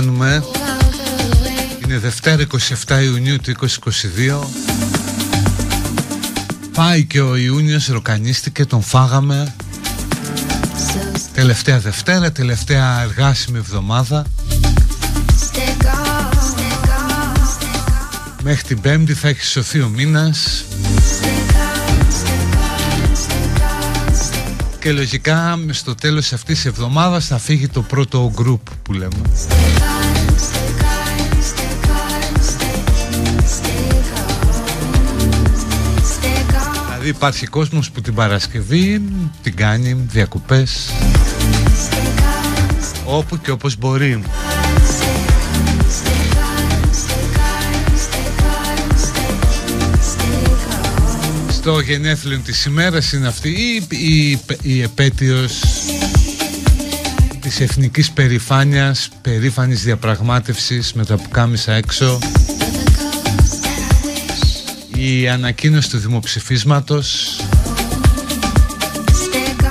κάνουμε. Είναι Δευτέρα 27 Ιουνίου του 2022 Πάει και ο Ιούνιος ροκανίστηκε, τον φάγαμε. Τελευταία Δευτέρα, τελευταία εργάσιμη εβδομάδα. Μέχρι την Πέμπτη θα έχει σωθεί ο μήνας. Και λογικά στο τέλος αυτής της εβδομάδας θα φύγει το πρώτο γκρουπ που λέμε Δηλαδή υπάρχει κόσμος που την Παρασκευή την κάνει διακοπές. Όπου και όπως μπορεί. Το γενέθλιο της ημέρας είναι αυτή η, η, η επέτειος της εθνικής περηφάνειας, περήφανης διαπραγμάτευσης με τα πουκάμισα έξω η ανακοίνωση του δημοψηφίσματος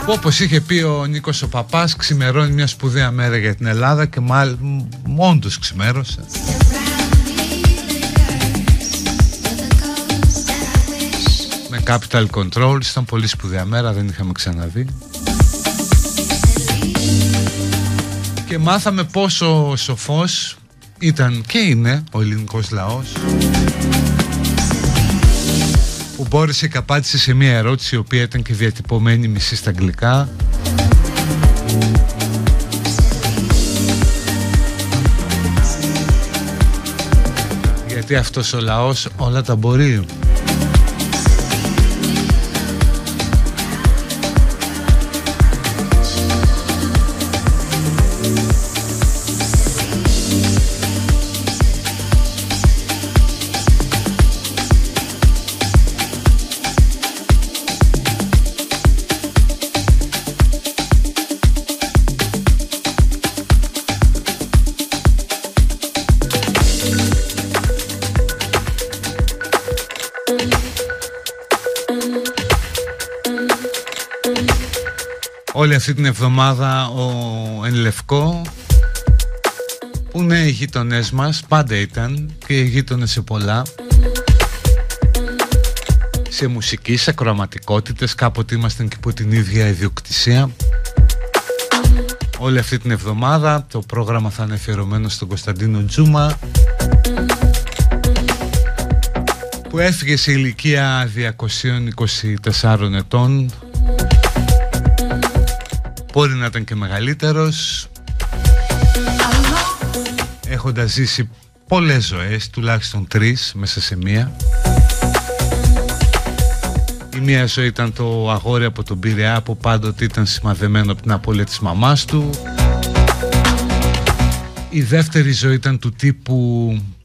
που όπως είχε πει ο Νίκος ο Παπάς ξημερώνει μια σπουδαία μέρα για την Ελλάδα και μάλλον όντως ξημέρωσε. Με capital controls ήταν πολύ σπουδαία μέρα δεν είχαμε ξαναδεί. Και μάθαμε πόσο σοφός ήταν και είναι ο ελληνικός λαός που μπόρεσε και απάντησε σε μια ερώτηση η οποία ήταν και διατυπωμένη μισή στα αγγλικά. Γιατί αυτός ο λαός όλα τα μπορεί αυτή την εβδομάδα ο Ενλευκό που είναι οι γείτονέ μας, πάντα ήταν και οι γείτονε σε πολλά. Σε μουσική, σε ακροαματικότητες, κάποτε ήμασταν και από την ίδια ιδιοκτησία. Όλη αυτή την εβδομάδα το πρόγραμμα θα είναι αφιερωμένο στον Κωνσταντίνο Τζούμα που έφυγε σε ηλικία 224 ετών Μπορεί να ήταν και μεγαλύτερος. Έχοντας ζήσει πολλές ζωές Τουλάχιστον τρεις μέσα σε μία. Η μία ζωή ήταν το αγόρι από τον Πειραιά Που πάντοτε ήταν σημαδεμένο από την απώλεια της μαμάς του. Η δεύτερη ζωή ήταν του τύπου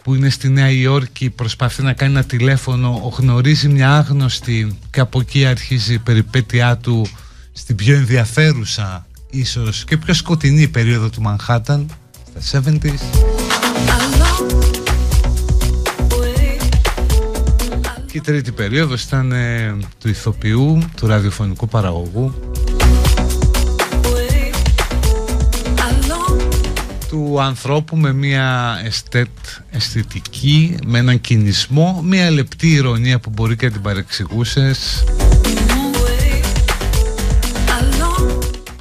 που είναι στη Νέα Υόρκη προσπαθεί να κάνει ένα τηλέφωνο γνωρίζει μια άγνωστη και από εκεί αρχίζει η περιπέτειά του στην πιο ενδιαφέρουσα ίσως και πιο σκοτεινή περίοδο του Μανχάταν στα 70's και η τρίτη περίοδος ήταν ε, του ηθοποιού, του ραδιοφωνικού παραγωγού. Του ανθρώπου με μια εστέτ αισθητική, με έναν κινησμό, μια λεπτή ηρωνία που μπορεί και να την παρεξηγούσες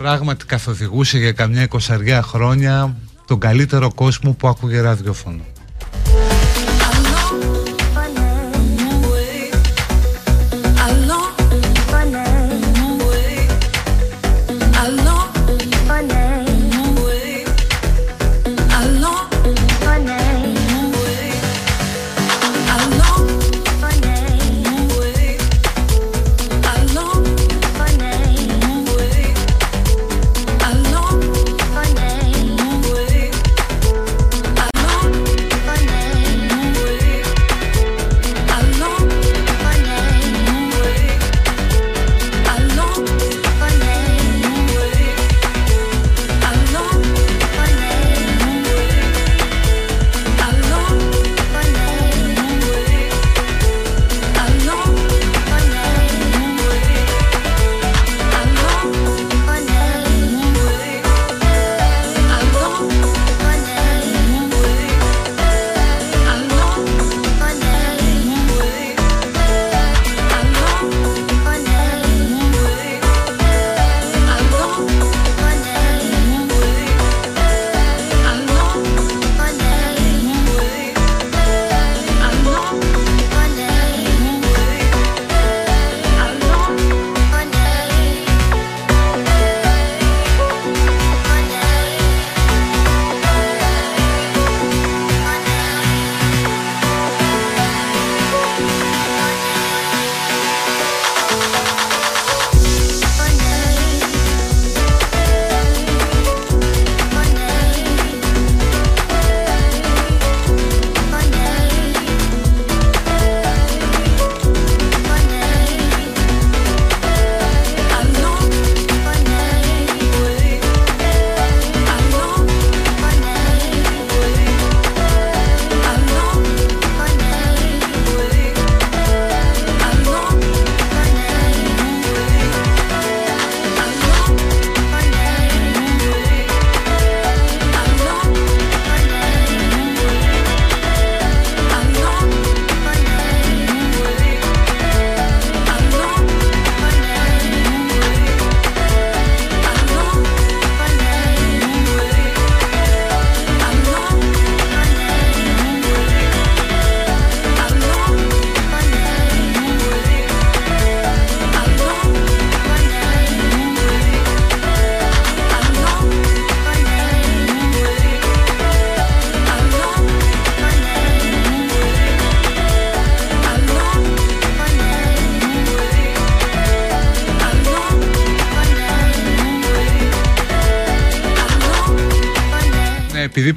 Πράγματι καθοδηγούσε για καμιά εικοσαριά χρόνια τον καλύτερο κόσμο που άκουγε ραδιοφωνό.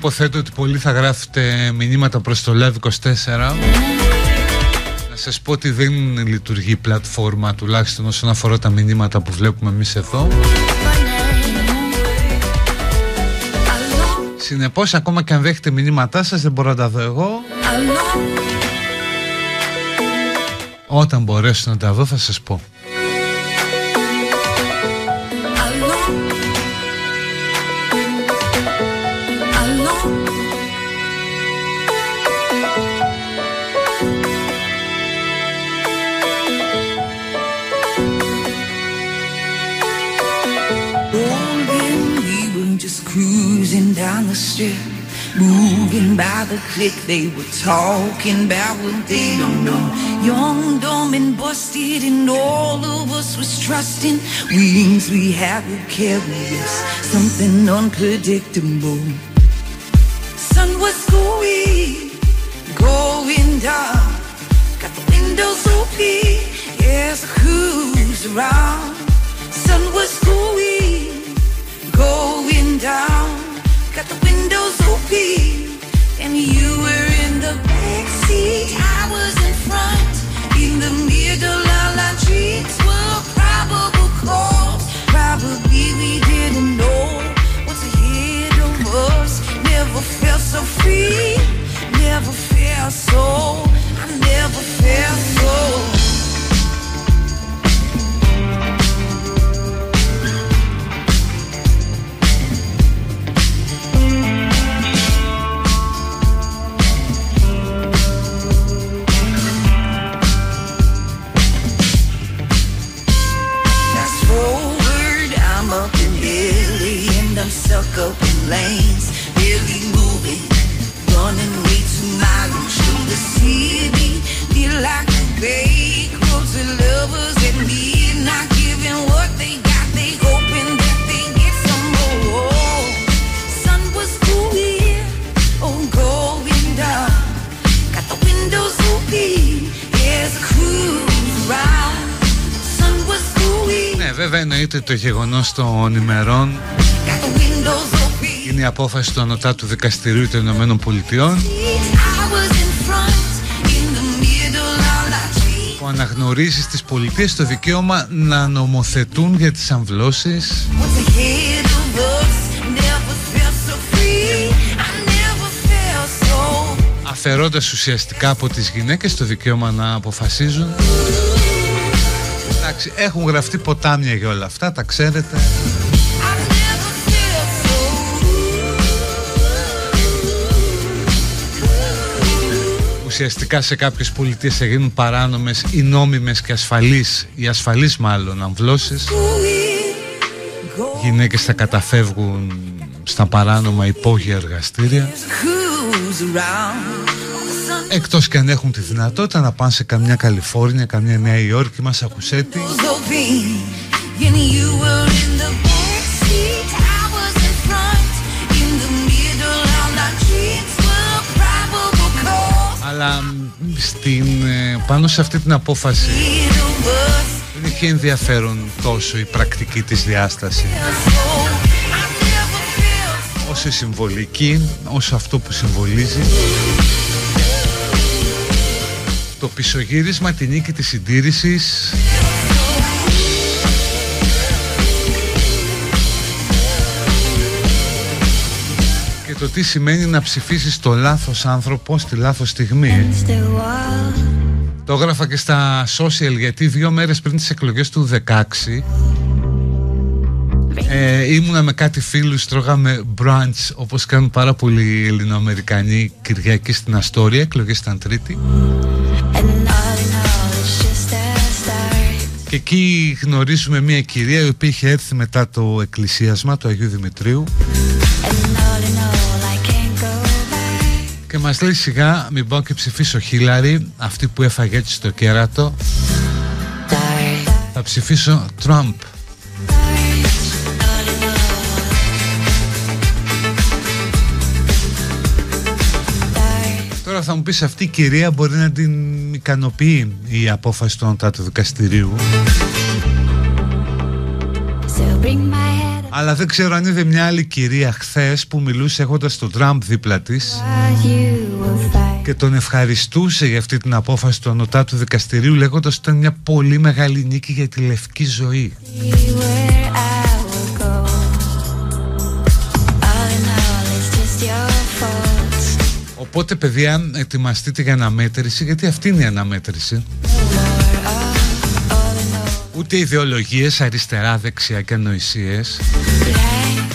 Υποθέτω ότι πολλοί θα γράφετε μηνύματα προς το Live24. Να σας πω ότι δεν λειτουργεί η πλατφόρμα τουλάχιστον όσον αφορά τα μηνύματα που βλέπουμε εμείς εδώ. Συνεπώς ακόμα και αν δέχετε μηνύματά σας δεν μπορώ να τα δω εγώ. Όταν μπορέσω να τα δω θα σας πω the click. They were talking about what they don't know. Young, dumb, and busted, and all of us was trusting. Wings we have will carry us, something unpredictable. Το γεγονός των ημερών. Είναι η απόφαση του Ανωτάτου Δικαστηρίου των Ηνωμένων Πολιτειών. Που αναγνωρίζει στις πολιτείες το δικαίωμα να νομοθετούν για τις αμβλώσεις. Αφαιρώντας ουσιαστικά από τις γυναίκες το δικαίωμα να αποφασίζουν Εντάξει, έχουν γραφτεί ποτάμια για όλα αυτά, τα ξέρετε. Ουσιαστικά σε κάποιες πολιτείες θα γίνουν παράνομες ή νόμιμες και ασφαλείς ή ασφαλείς μάλλον αμβλώσεις. Γυναίκες θα καταφεύγουν στα παράνομα υπόγεια εργαστήρια εκτός και αν έχουν τη δυνατότητα να πάνε σε καμιά Καλιφόρνια, καμιά Νέα Υόρκη, Μασακουσέτη αλλά στην, ε, πάνω σε αυτή την απόφαση δεν είχε ενδιαφέρον τόσο η πρακτική της διάστασης. Όσο η συμβολική, όσο αυτό που συμβολίζει το πισωγύρισμα, τη νίκη της συντήρησης το τι σημαίνει να ψηφίσεις το λάθος άνθρωπο στη λάθος στιγμή. Το έγραφα και στα social γιατί δύο μέρες πριν τις εκλογές του 16 ε, ήμουνα με κάτι φίλους, τρώγαμε brunch όπως κάνουν πάρα πολλοί Ελληνοαμερικανοί Κυριακή στην Αστόρια, εκλογές ήταν τρίτη. Και εκεί γνωρίζουμε μια κυρία η οποία είχε έρθει μετά το εκκλησίασμα του Αγίου Δημητρίου. Και μας λέει σιγά μην πάω και ψηφίσω Χίλαρη αυτή που έφαγε έτσι στο κέρατο. Θα ψηφίσω Τραμπ Τώρα θα μου πεις αυτή η κυρία μπορεί να την ικανοποιεί η απόφαση του Ανωτάτου Δικαστηρίου; Αλλά δεν ξέρω αν είδε μια άλλη κυρία χθες που μιλούσε έχοντας τον Τραμπ δίπλα της και τον ευχαριστούσε για αυτή την απόφαση του ανωτάτου δικαστηρίου λέγοντας ότι ήταν μια πολύ μεγάλη νίκη για τη λευκή ζωή. Οπότε παιδιά ετοιμαστείτε για αναμέτρηση γιατί αυτή είναι η αναμέτρηση. Ούτε ιδεολογίες αριστερά, δεξιά και ανοησίες.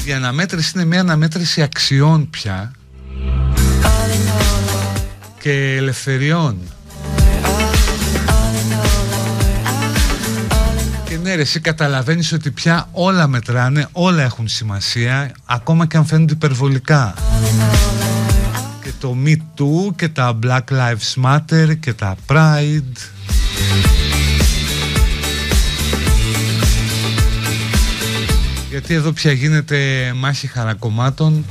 Η αναμέτρηση είναι μια αναμέτρηση αξιών πια. Και ελευθεριών. Και ναι ρε εσύ καταλαβαίνεις ότι πια όλα μετράνε, όλα έχουν σημασία Ακόμα και αν φαίνονται υπερβολικά. και το Me Too και τα Black Lives Matter και τα Pride. Γιατί εδώ πια γίνεται μάχη χαρακομμάτων.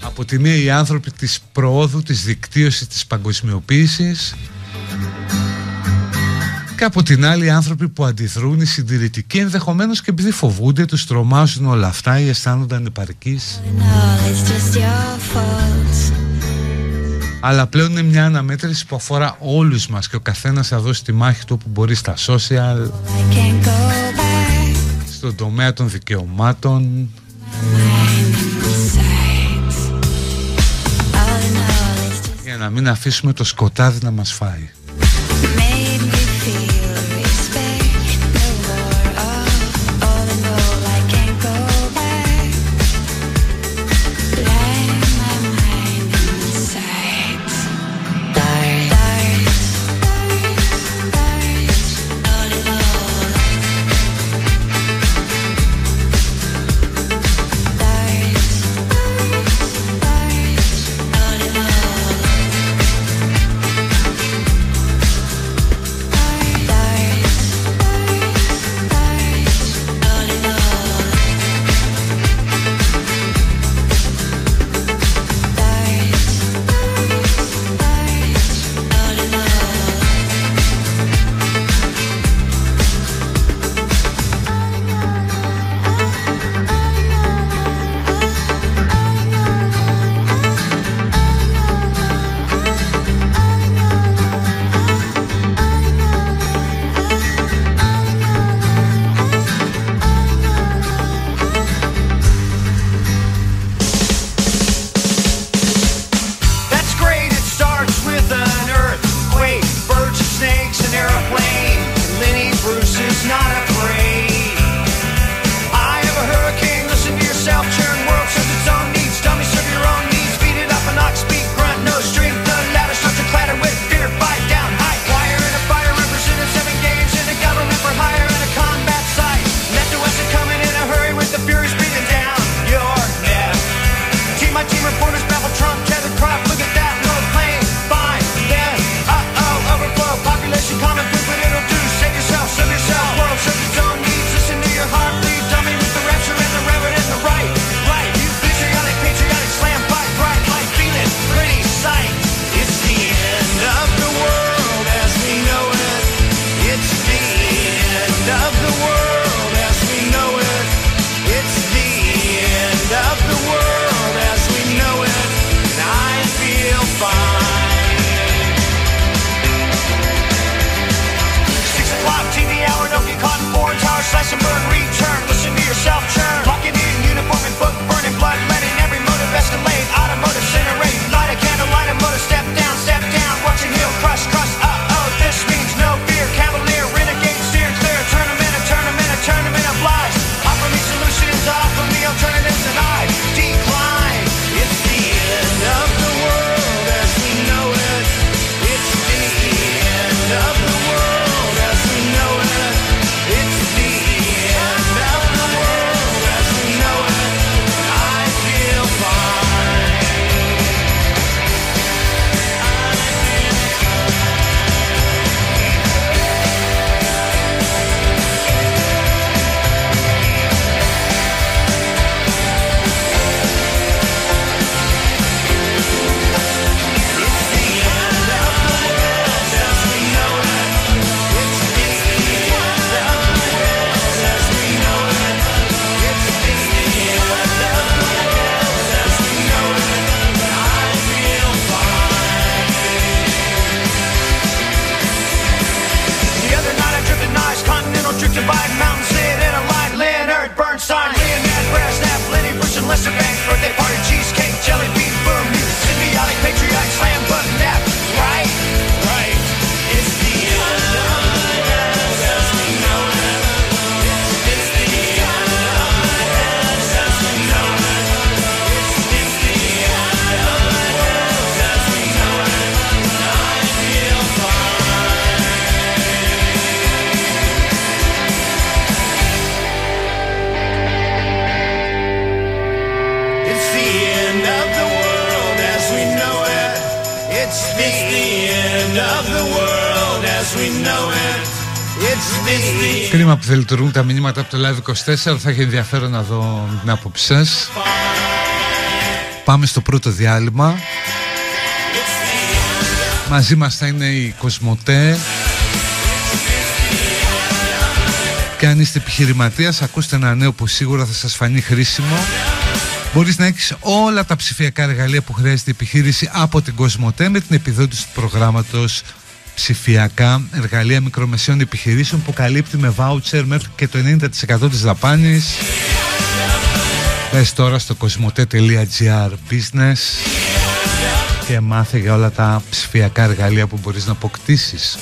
Από τη μία οι άνθρωποι της προόδου, της δικτύωσης, της παγκοσμιοποίησης και από την άλλη οι άνθρωποι που αντιδρούν, οι συντηρητικοί ενδεχομένως και επειδή φοβούνται, τους τρομάζουν όλα αυτά ή αισθάνονται ανεπαρκεί. Αλλά πλέον είναι μια αναμέτρηση που αφορά όλους μας και ο καθένας θα δώσει τη μάχη του που μπορεί στα social Στον τομέα των δικαιωμάτων Για να μην αφήσουμε το σκοτάδι να μας φάει Κρίμα που δεν λειτουργούν τα μηνύματα από το Live 24 Θα έχει ενδιαφέρον να δω την άποψη σας. Πάμε στο πρώτο διάλειμμα. Μαζί μας θα είναι η Κοσμοτέ. Και αν είστε επιχειρηματίας ακούστε ένα νέο που σίγουρα θα σας φανεί χρήσιμο. Μπορείς να έχεις όλα τα ψηφιακά εργαλεία που χρειάζεται η επιχείρηση από την Κοσμοτέ με την επιδότηση του προγράμματος ψηφιακά εργαλεία μικρομεσαίων επιχειρήσεων που καλύπτει με voucher μέχρι και το 90% της δαπάνης. Πες τώρα στο κοσμοτέ.gr business και μάθε για όλα τα ψηφιακά εργαλεία που μπορείς να αποκτήσεις.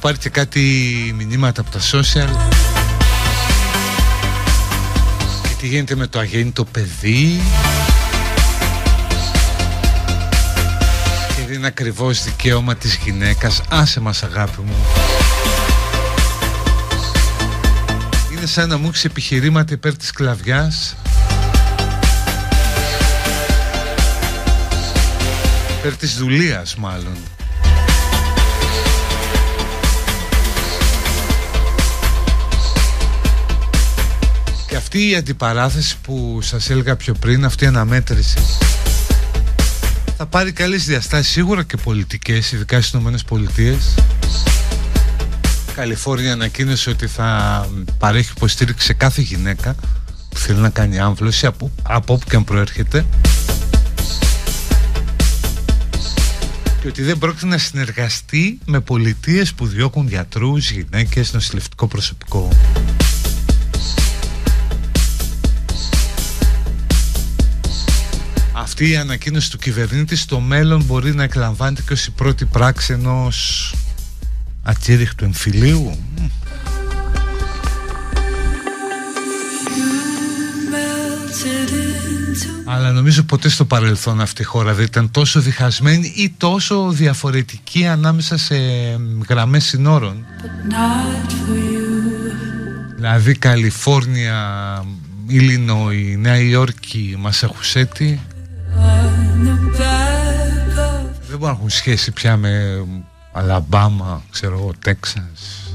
Πάρει και κάτι μηνύματα από τα social. Και τι γίνεται με το αγέννητο παιδί. Και είναι ακριβώς δικαίωμα της γυναίκας. Άσε μας αγάπη μου. Είναι σαν να μου έχεις επιχειρήματα υπέρ της κλαβιάς. Υπέρ της δουλείας μάλλον αυτή η αντιπαράθεση που σας έλεγα πιο πριν Αυτή η αναμέτρηση Θα πάρει καλές διαστάσεις Σίγουρα και πολιτικές Ειδικά στις Ηνωμένες Πολιτείες Καλιφόρνια ανακοίνωσε ότι θα παρέχει υποστήριξη σε κάθε γυναίκα που θέλει να κάνει άμβλωση από, από όπου και αν προέρχεται και ότι δεν πρόκειται να συνεργαστεί με πολιτείες που διώκουν γιατρούς, γυναίκες, νοσηλευτικό προσωπικό. Αυτή η ανακοίνωση του κυβερνήτη στο μέλλον μπορεί να εκλαμβάνεται και ως η πρώτη πράξη ενός ατζήριχτου εμφυλίου; Αλλά νομίζω ποτέ στο παρελθόν αυτή η χώρα δεν ήταν τόσο διχασμένη ή τόσο διαφορετική ανάμεσα σε γραμμές συνόρων. Δηλαδή Καλιφόρνια, Ιλινόη, Νέα Υόρκη, Μασαχουσέτη δεν μπορούν να έχουν σχέση πια με Αλαμπάμα, ξέρω εγώ, Τέξας.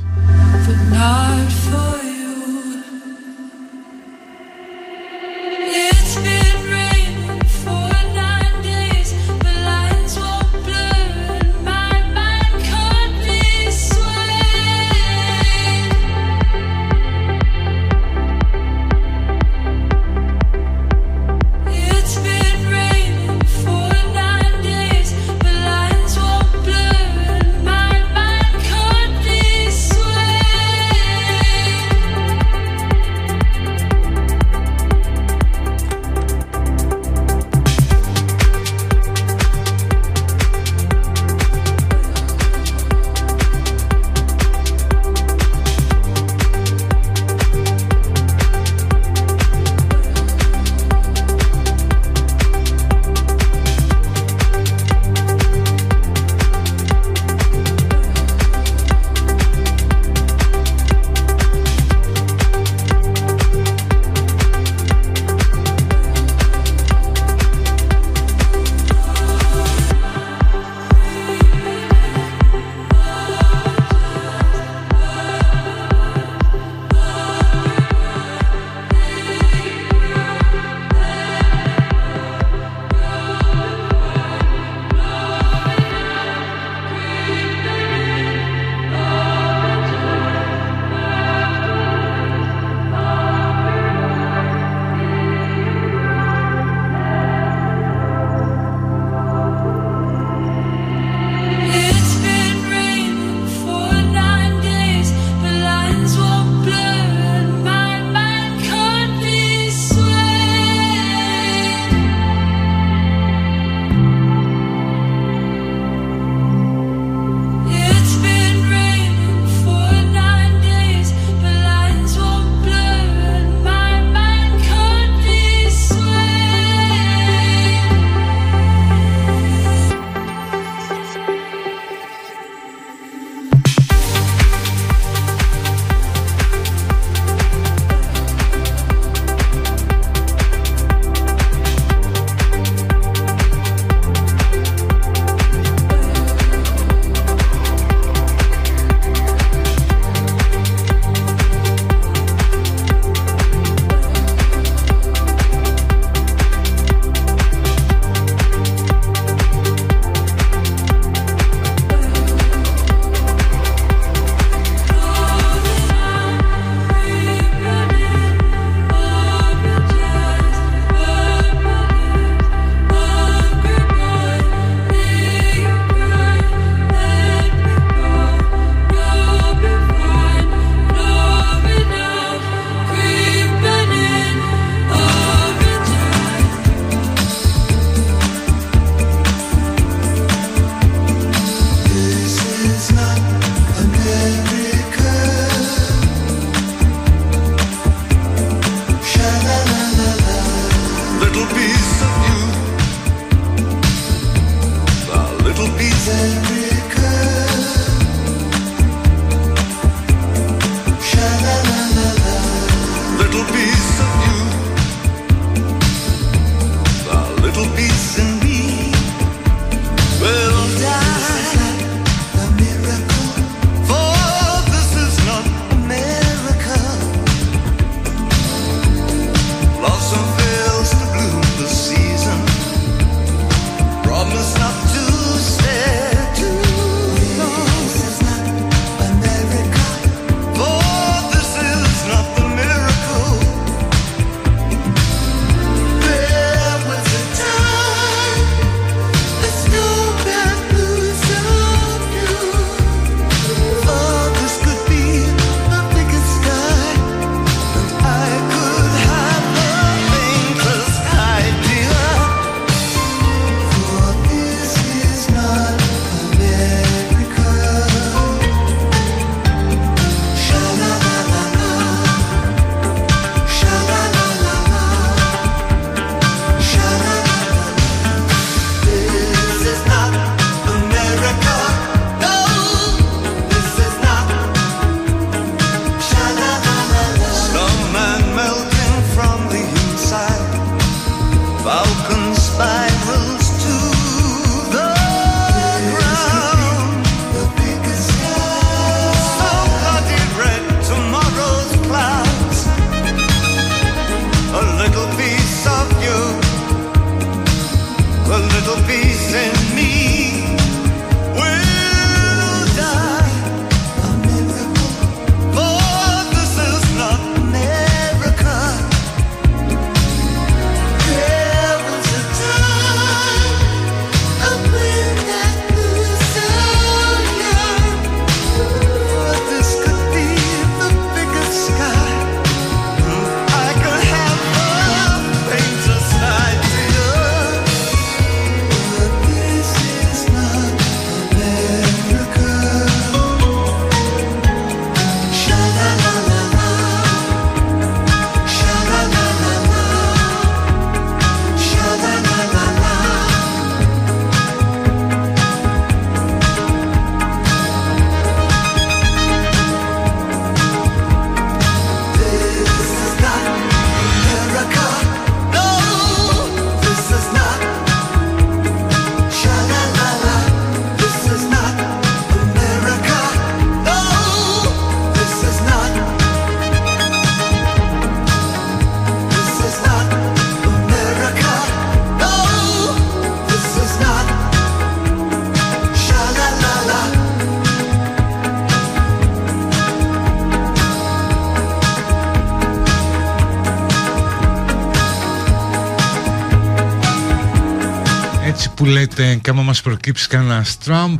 Προκύψει κανένας Τραμπ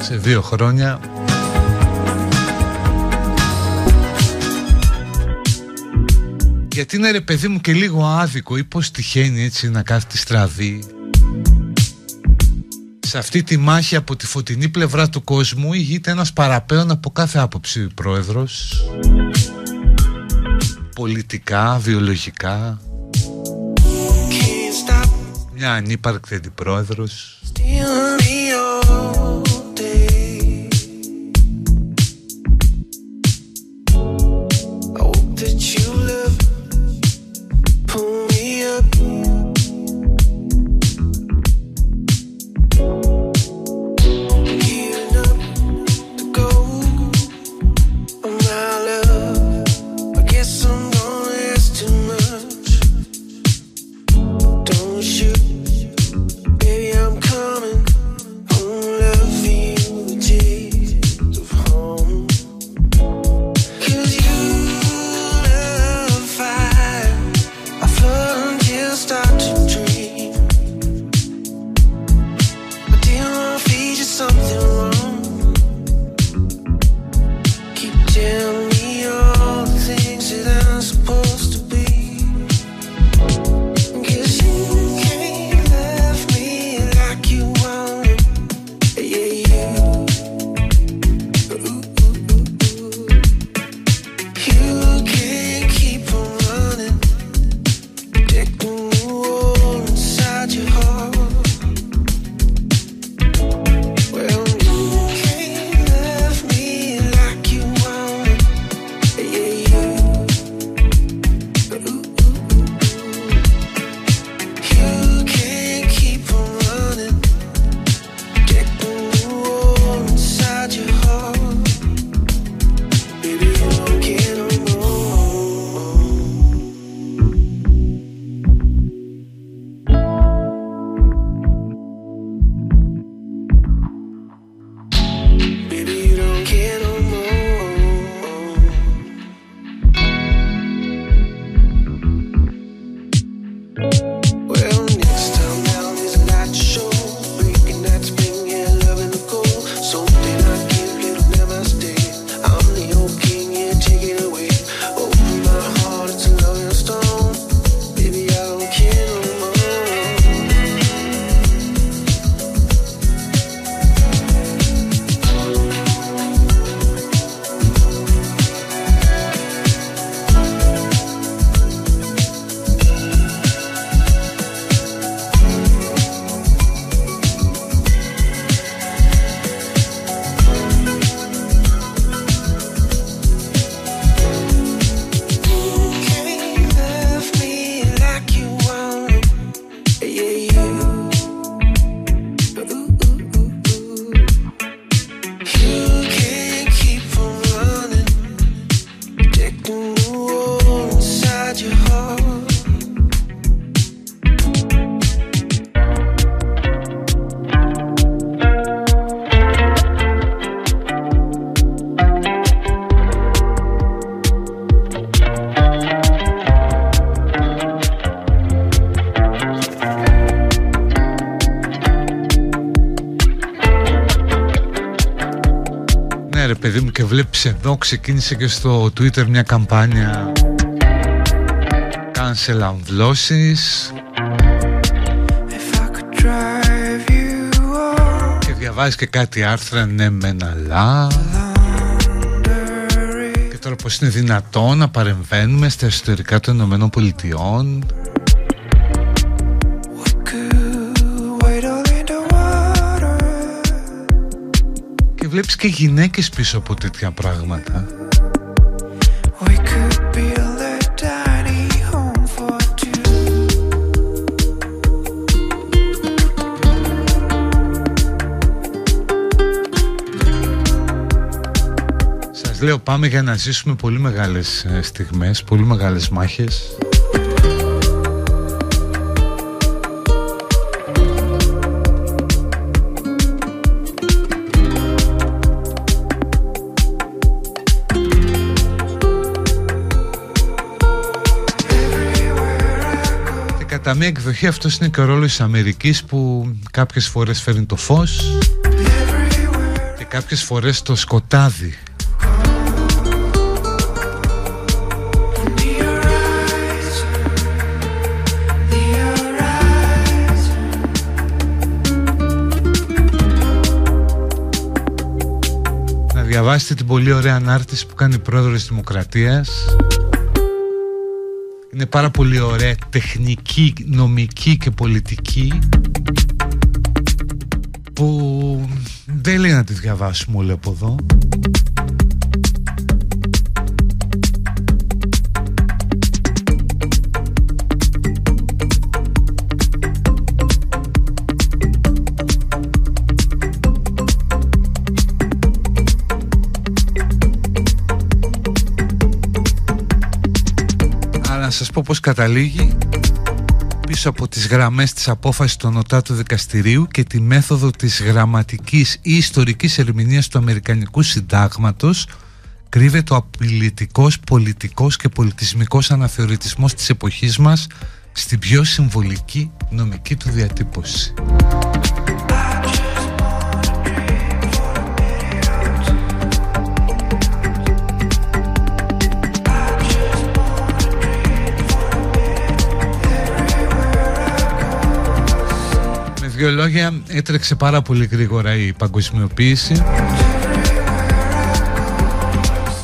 σε δύο χρόνια. Γιατί είναι ρε παιδί μου και λίγο άδικο ή πως τυχαίνει έτσι να κάθεται στραβή σε αυτή τη μάχη από τη φωτεινή πλευρά του κόσμου ηγείται ένας παραπέων από κάθε άποψη πρόεδρος. Πολιτικά, βιολογικά μια ανύπαρκτη αντιπρόεδρος εδώ ξεκίνησε και στο Twitter μια καμπάνια Cancel αμβλώσεις Και διαβάζεις και κάτι άρθρα ναι μεν αλλά Και τώρα πως είναι δυνατόν να παρεμβαίνουμε στα εσωτερικά των Ηνωμένων Πολιτειών βλέπεις και γυναίκες πίσω από τέτοια πράγματα; Σας λέω πάμε για να ζήσουμε πολύ μεγάλες ε, στιγμές, πολύ μεγάλες μάχες κατά μία εκδοχή αυτός είναι και ο ρόλος της Αμερικής που κάποιες φορές φέρνει το φως και κάποιες φορές το σκοτάδι. Να διαβάσετε την πολύ ωραία ανάρτηση που κάνει η πρόεδρος της Δημοκρατίας είναι πάρα πολύ ωραία τεχνική, νομική και πολιτική που δεν λέει να τη διαβάσουμε όλοι από εδώ. Σας πω πως καταλήγει πίσω από τις γραμμές της απόφασης των ΟΤΑ του δικαστηρίου και τη μέθοδο της γραμματικής ή ιστορικής ερμηνείας του Αμερικανικού Συντάγματος κρύβεται ο απειλητικός πολιτικός και πολιτισμικός αναθεωρητισμός της εποχής μας στην πιο συμβολική νομική του διατύπωση. Δύο λόγια, έτρεξε πάρα πολύ γρήγορα η παγκοσμιοποίηση.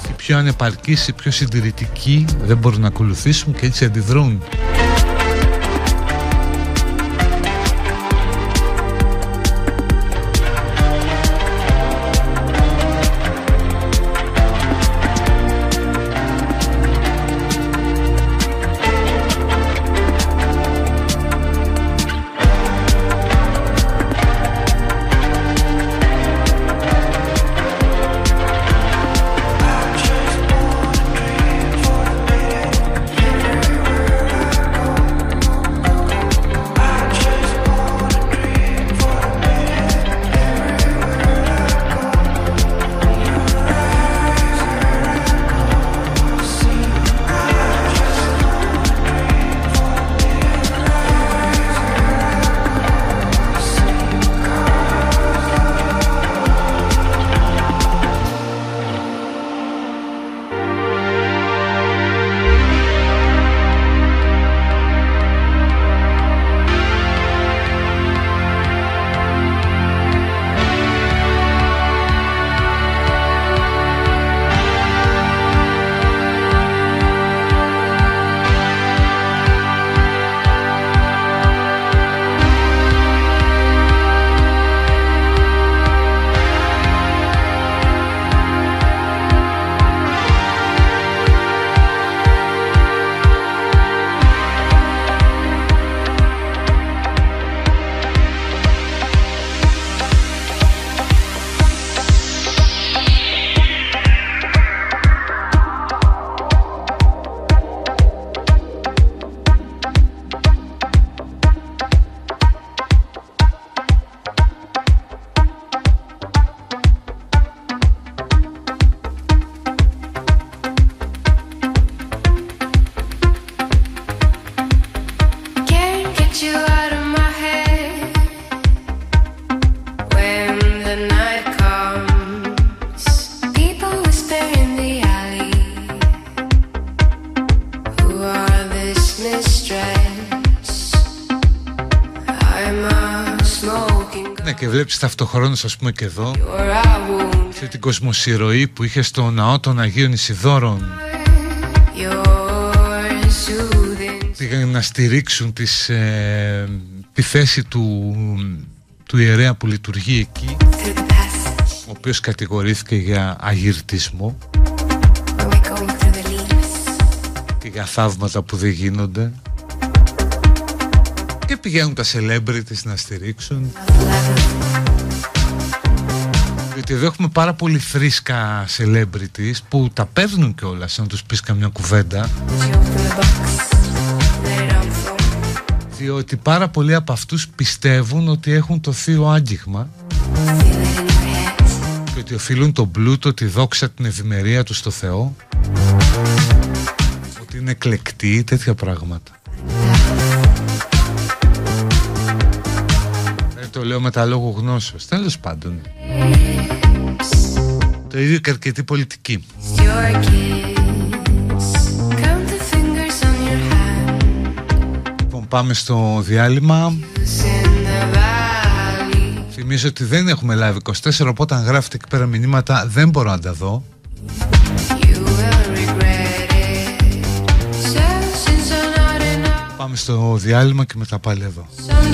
Οι πιο ανεπαρκείς, οι πιο συντηρητικοί δεν μπορούν να ακολουθήσουν και έτσι αντιδρούν. Ναι και βλέπεις ταυτοχρόνως ας πούμε και εδώ. Αυτή την κοσμοσυρωή που είχε στο ναό των Αγίων Ισιδόρων Πήγαν να στηρίξουν τις, ε, τη θέση του, του ιερέα που λειτουργεί εκεί Ο οποίος κατηγορήθηκε για αγυρτισμό Και για θαύματα που δεν γίνονται. Και πηγαίνουν τα celebrities να στηρίξουν γιατί εδώ έχουμε πάρα πολύ φρίσκα celebrities που τα παίρνουν κιόλας να τους πεις καμιά κουβέντα. Διότι πάρα πολλοί από αυτούς πιστεύουν ότι έχουν το θείο άγγιγμα και ότι οφείλουν τον πλούτο, τη δόξα, την ευημερία τους στο Θεό. Ότι είναι εκλεκτοί, τέτοια πράγματα. Το λέω με τα λόγου γνώσεως Τέλος πάντων Το ίδιο και αρκετή πολιτική. Λοιπόν πάμε στο διάλειμμα. Θυμίζω ότι δεν έχουμε live 24 Οπότε αν γράφετε εκεί πέρα μηνύματα Δεν μπορώ να τα δω. Πάμε στο διάλειμμα και μετά πάλι εδώ. Εδώ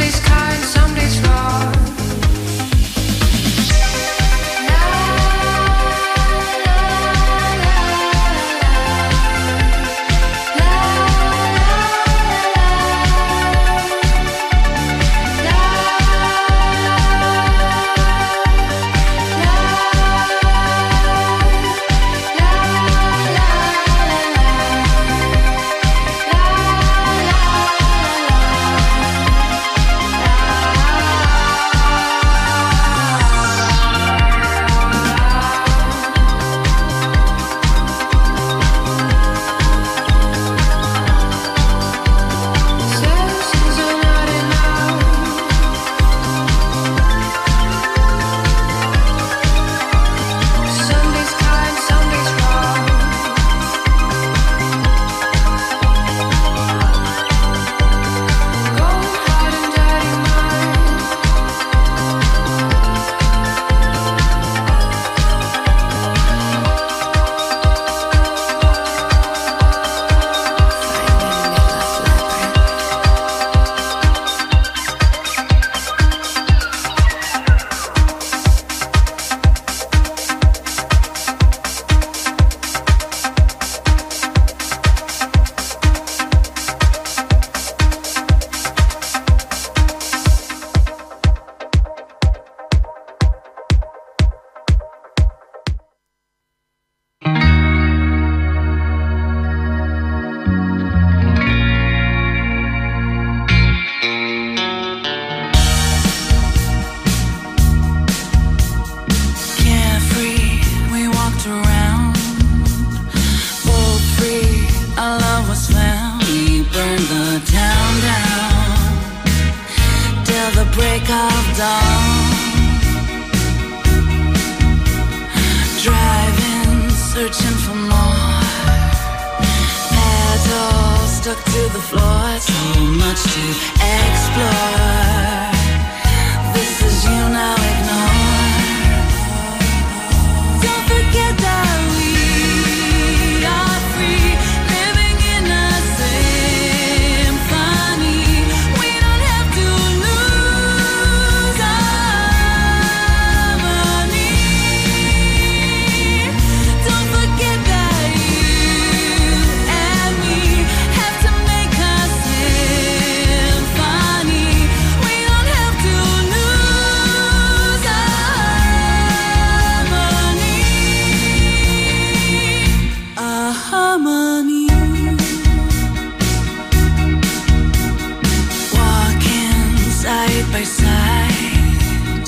side by side.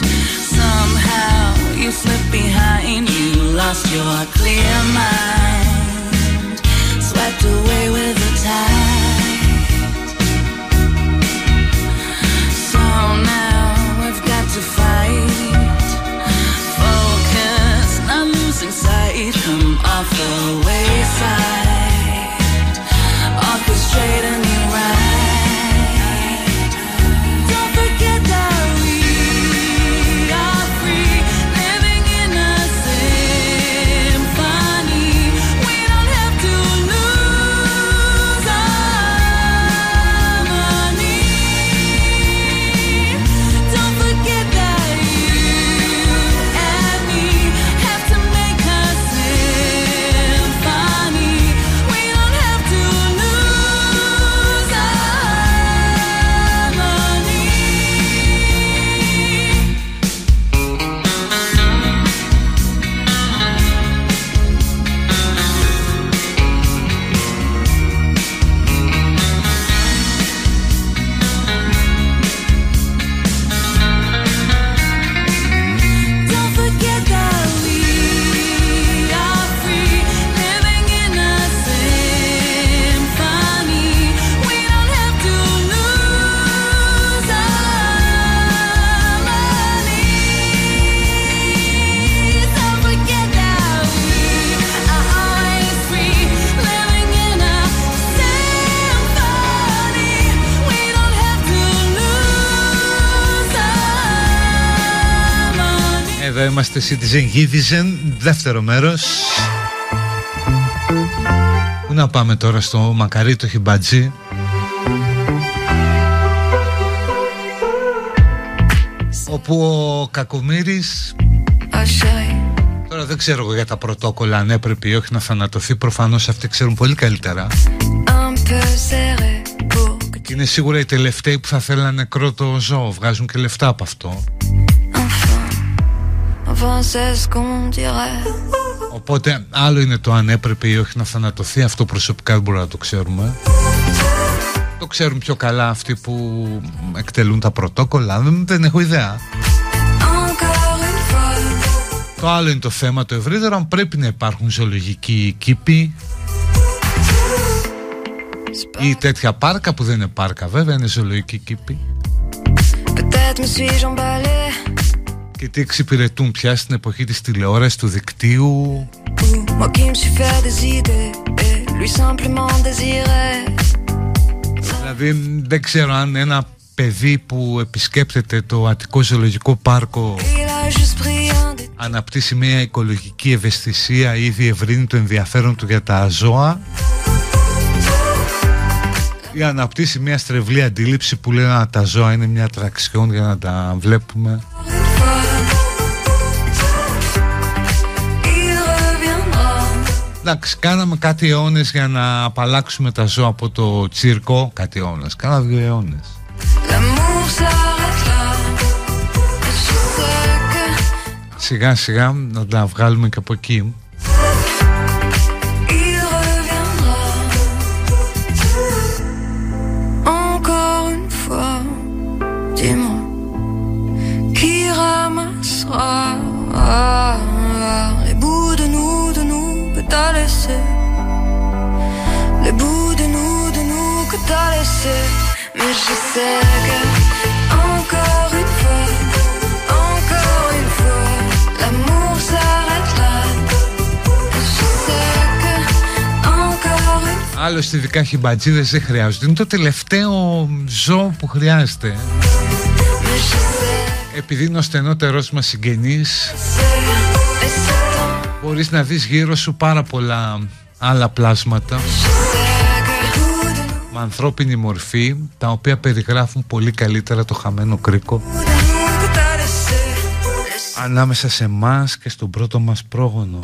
Somehow you slipped behind, you lost your clear mind, swept away with the tide. So now we've got to fight, focus, not losing sight, come off the wayside. Είμαστε Citizen Givizen, δεύτερο μέρος. Πού να πάμε τώρα στο μακαρί το χιμπατζή; Όπου ο Κακομύρης Τώρα δεν ξέρω εγώ για τα πρωτόκολλα αν έπρεπε ή όχι να θανατωθεί Προφανώς αυτοί ξέρουν πολύ καλύτερα Και είναι σίγουρα οι τελευταίοι που θα θέλουν νεκρό το ζώο Βγάζουν και λεφτά από αυτό Οπότε άλλο είναι το αν έπρεπε ή όχι να θανατωθεί. Αυτό προσωπικά δεν μπορούμε να το ξέρουμε. Το ξέρουν πιο καλά αυτοί που εκτελούν τα πρωτόκολλα. Δεν, δεν έχω ιδέα. Το άλλο είναι το θέμα. Το ευρύτερο Αν πρέπει να υπάρχουν ζωολογικοί κήποι ή τέτοια πάρκα που δεν είναι πάρκα. Βέβαια είναι ζωολογικοί κήποι και τι εξυπηρετούν πια στην εποχή της τηλεόρασης του δικτύου; Δηλαδή δεν ξέρω αν ένα παιδί που επισκέπτεται το Αττικό Ζωολογικό Πάρκο αναπτύσσει μια οικολογική ευαισθησία ή διευρύνει το ενδιαφέρον του για τα ζώα. Ή αναπτύσσει μια στρεβλή αντίληψη που λέει να τα ζώα είναι μια τραξιόν για να τα βλέπουμε Εντάξει, κάναμε κάτι αιώνες για να απαλλάξουμε τα ζώα από το τσίρκο. Κάτι αιώνες, κάνα δύο αιώνες. Σιγά σιγά να τα βγάλουμε και από εκεί t'as laissé. Les Άλλωστε ειδικά δεν χρειάζονται. Είναι το τελευταίο ζώο που χρειάζεται ε. Επειδή είναι ο στενότερός μας συγγενής Μπορείς να δεις γύρω σου πάρα πολλά άλλα πλάσματα με ανθρώπινη μορφή τα οποία περιγράφουν πολύ καλύτερα το χαμένο κρίκο ανάμεσα σε μας και στον πρώτο μας πρόγονο.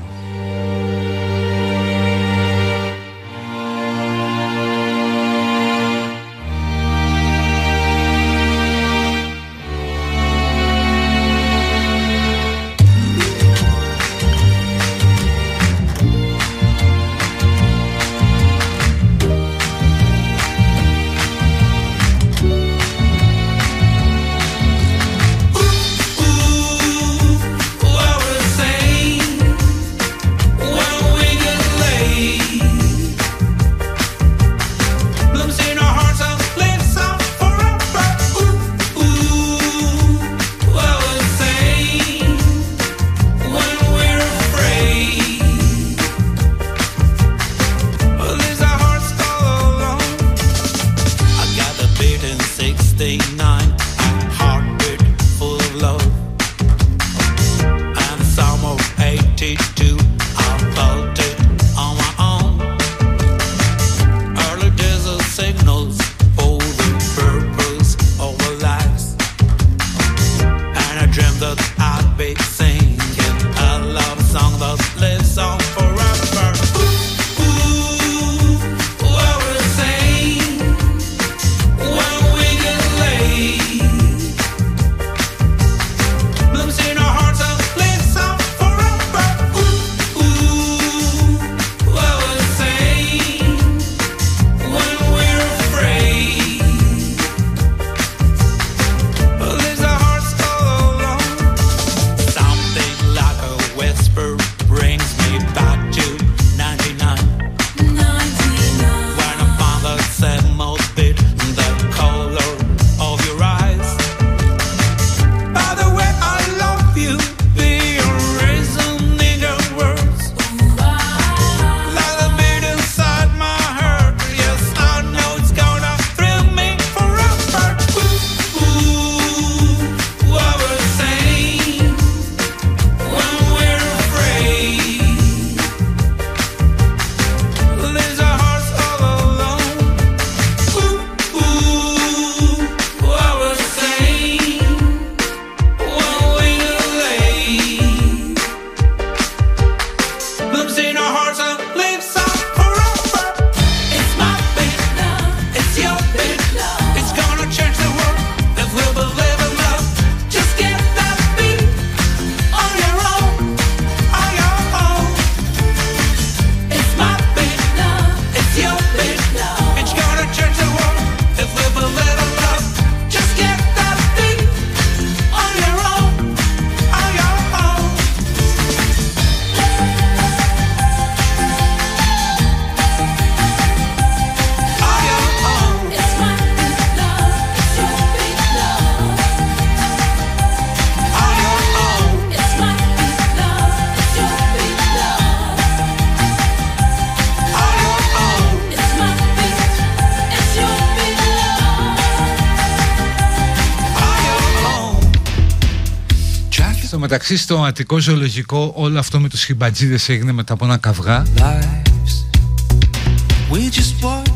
Μεταξύ στο Αττικό Ζωολογικό όλο αυτό με τους χιμπατζίδες έγινε μετά από ένα καυγά.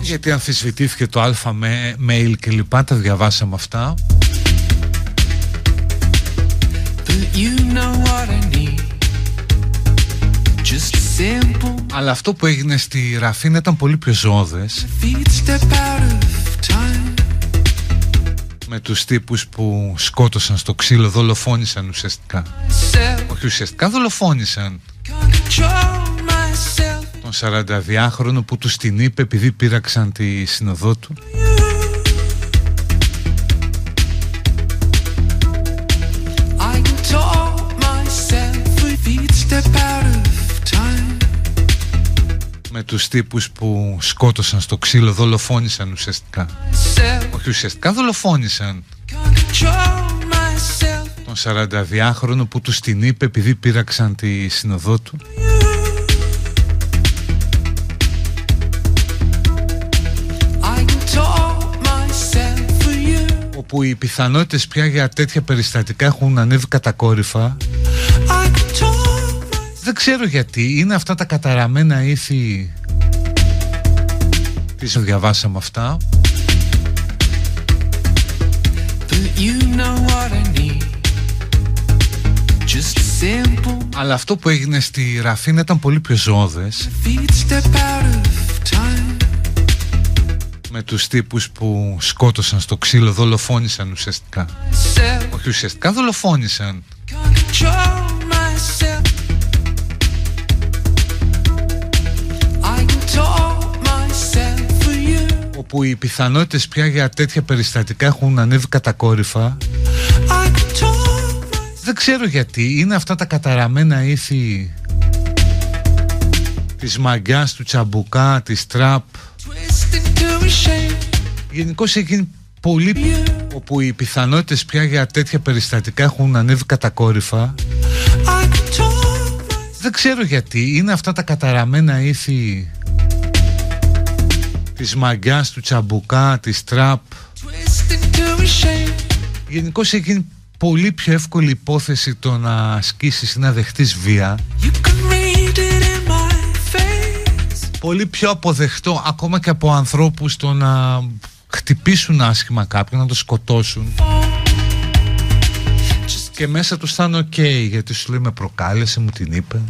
Γιατί αμφισβητήθηκε το αλφα mail και λοιπά τα διαβάσαμε αυτά. Αλλά αυτό που έγινε στη Ραφίνα ήταν πολύ πιο ζώδες. Με τους τύπους που σκότωσαν στο ξύλο, δολοφόνησαν ουσιαστικά. Όχι ουσιαστικά, δολοφόνησαν. Τον 42χρονο που τους την είπε επειδή πήραξαν τη συνοδό του. με τους τύπους που σκότωσαν στο ξύλο, δολοφόνησαν ουσιαστικά. Όχι ουσιαστικά, δολοφόνησαν. Τον 42χρονο που τους την είπε επειδή πήραξαν τη συνοδό του. όπου οι πιθανότητες πια για τέτοια περιστατικά έχουν ανέβει κατακόρυφα δεν ξέρω γιατί. Είναι αυτά τα καταραμένα ήθη. Τι διαβάσαμε αυτά. Αλλά αυτό που έγινε στη Ραφίνα ήταν πολύ πιο ζώδες. Με τους τύπους που σκότωσαν στο ξύλο Δολοφόνησαν ουσιαστικά. Όχι ουσιαστικά δολοφόνησαν. Όπου οι πιθανότητες πια για τέτοια περιστατικά έχουν ανέβει κατακόρυφα δεν ξέρω γιατί. Είναι αυτά τα καταραμένα ήθη της μαγκιάς, του τσαμπουκά, της τραπ. Γενικώ έχει γίνει πολύ όπου οι πιθανότητες πια για τέτοια περιστατικά έχουν ανέβει κατακόρυφα. Δεν ξέρω γιατί. Είναι αυτά τα καταραμένα ήθη της μαγκιάς, του τσαμπουκά, της τραπ. Γενικώ έχει γίνει πολύ πιο εύκολη υπόθεση το να ασκήσεις ή να δεχτείς βία. Πολύ πιο αποδεχτό ακόμα και από ανθρώπους το να χτυπήσουν άσχημα κάποιον, να το σκοτώσουν. Και μέσα τους θα είναι οκ γιατί σου λέει με προκάλεσε, μου την είπε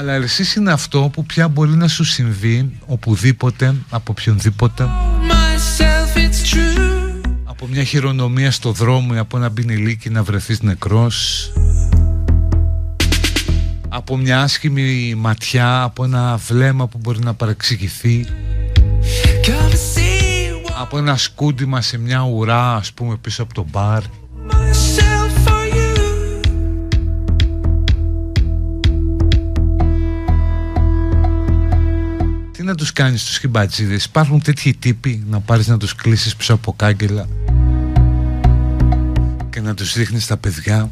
Αλλά εσύ είναι αυτό που πια μπορεί να σου συμβεί οπουδήποτε, από οποιονδήποτε. Από μια χειρονομία στο δρόμο ή από ένα μπινιλίκι να βρεθείς νεκρός. Από μια άσχημη ματιά, από ένα βλέμμα που μπορεί να παρεξηγηθεί Από ένα σκούντιμα σε μια ουρά ας πούμε πίσω από το μπαρ να τους κάνεις τους χιμπατζίδες Υπάρχουν τέτοιοι τύποι να πάρεις να τους κλείσεις πίσω από κάγκελα Και να τους δείχνεις τα παιδιά;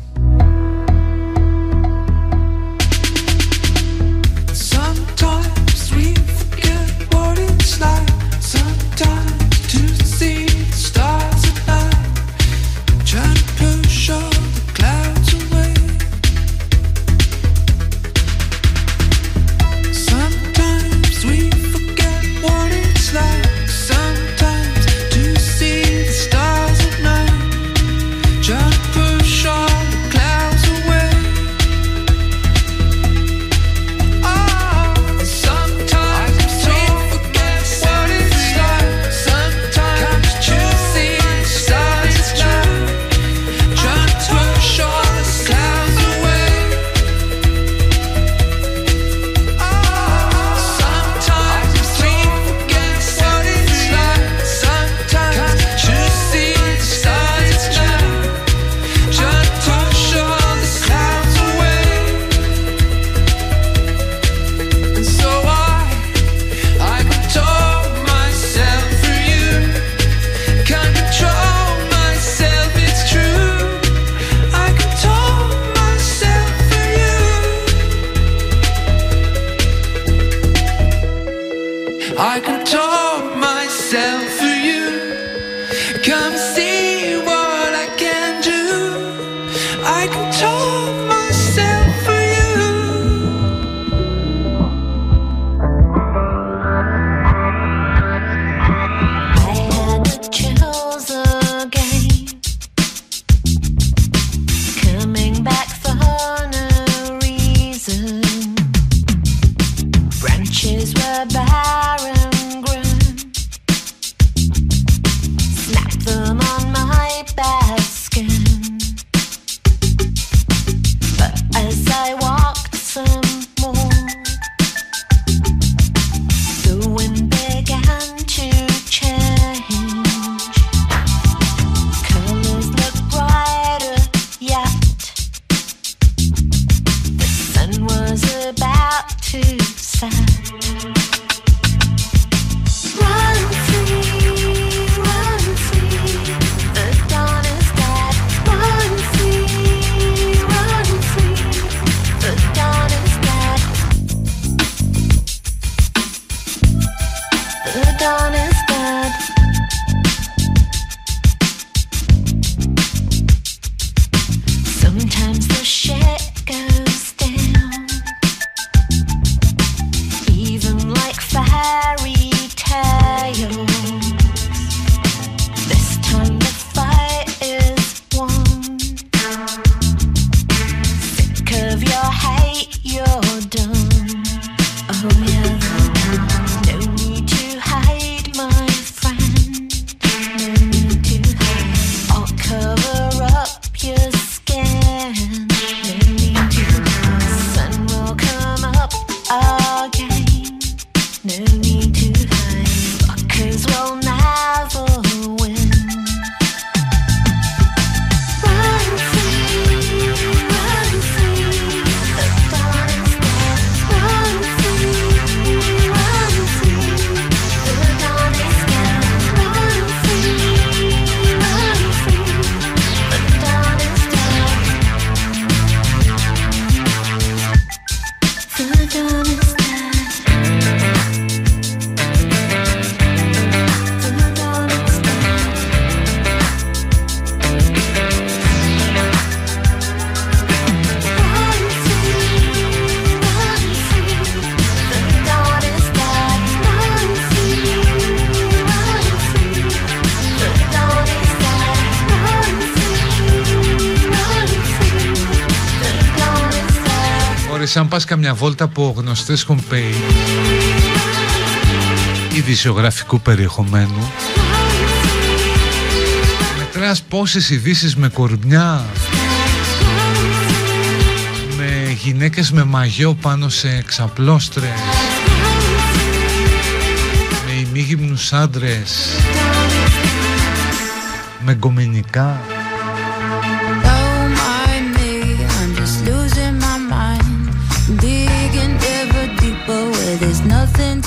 Αν πας καμιά βόλτα από γνωστές homepage ειδησιογραφικού περιεχομένου μετράς πόσες ειδήσεις με κορμιά με γυναίκες με μαγιό πάνω σε ξαπλώστρες με ημίγυμνους άντρες με γκομενικά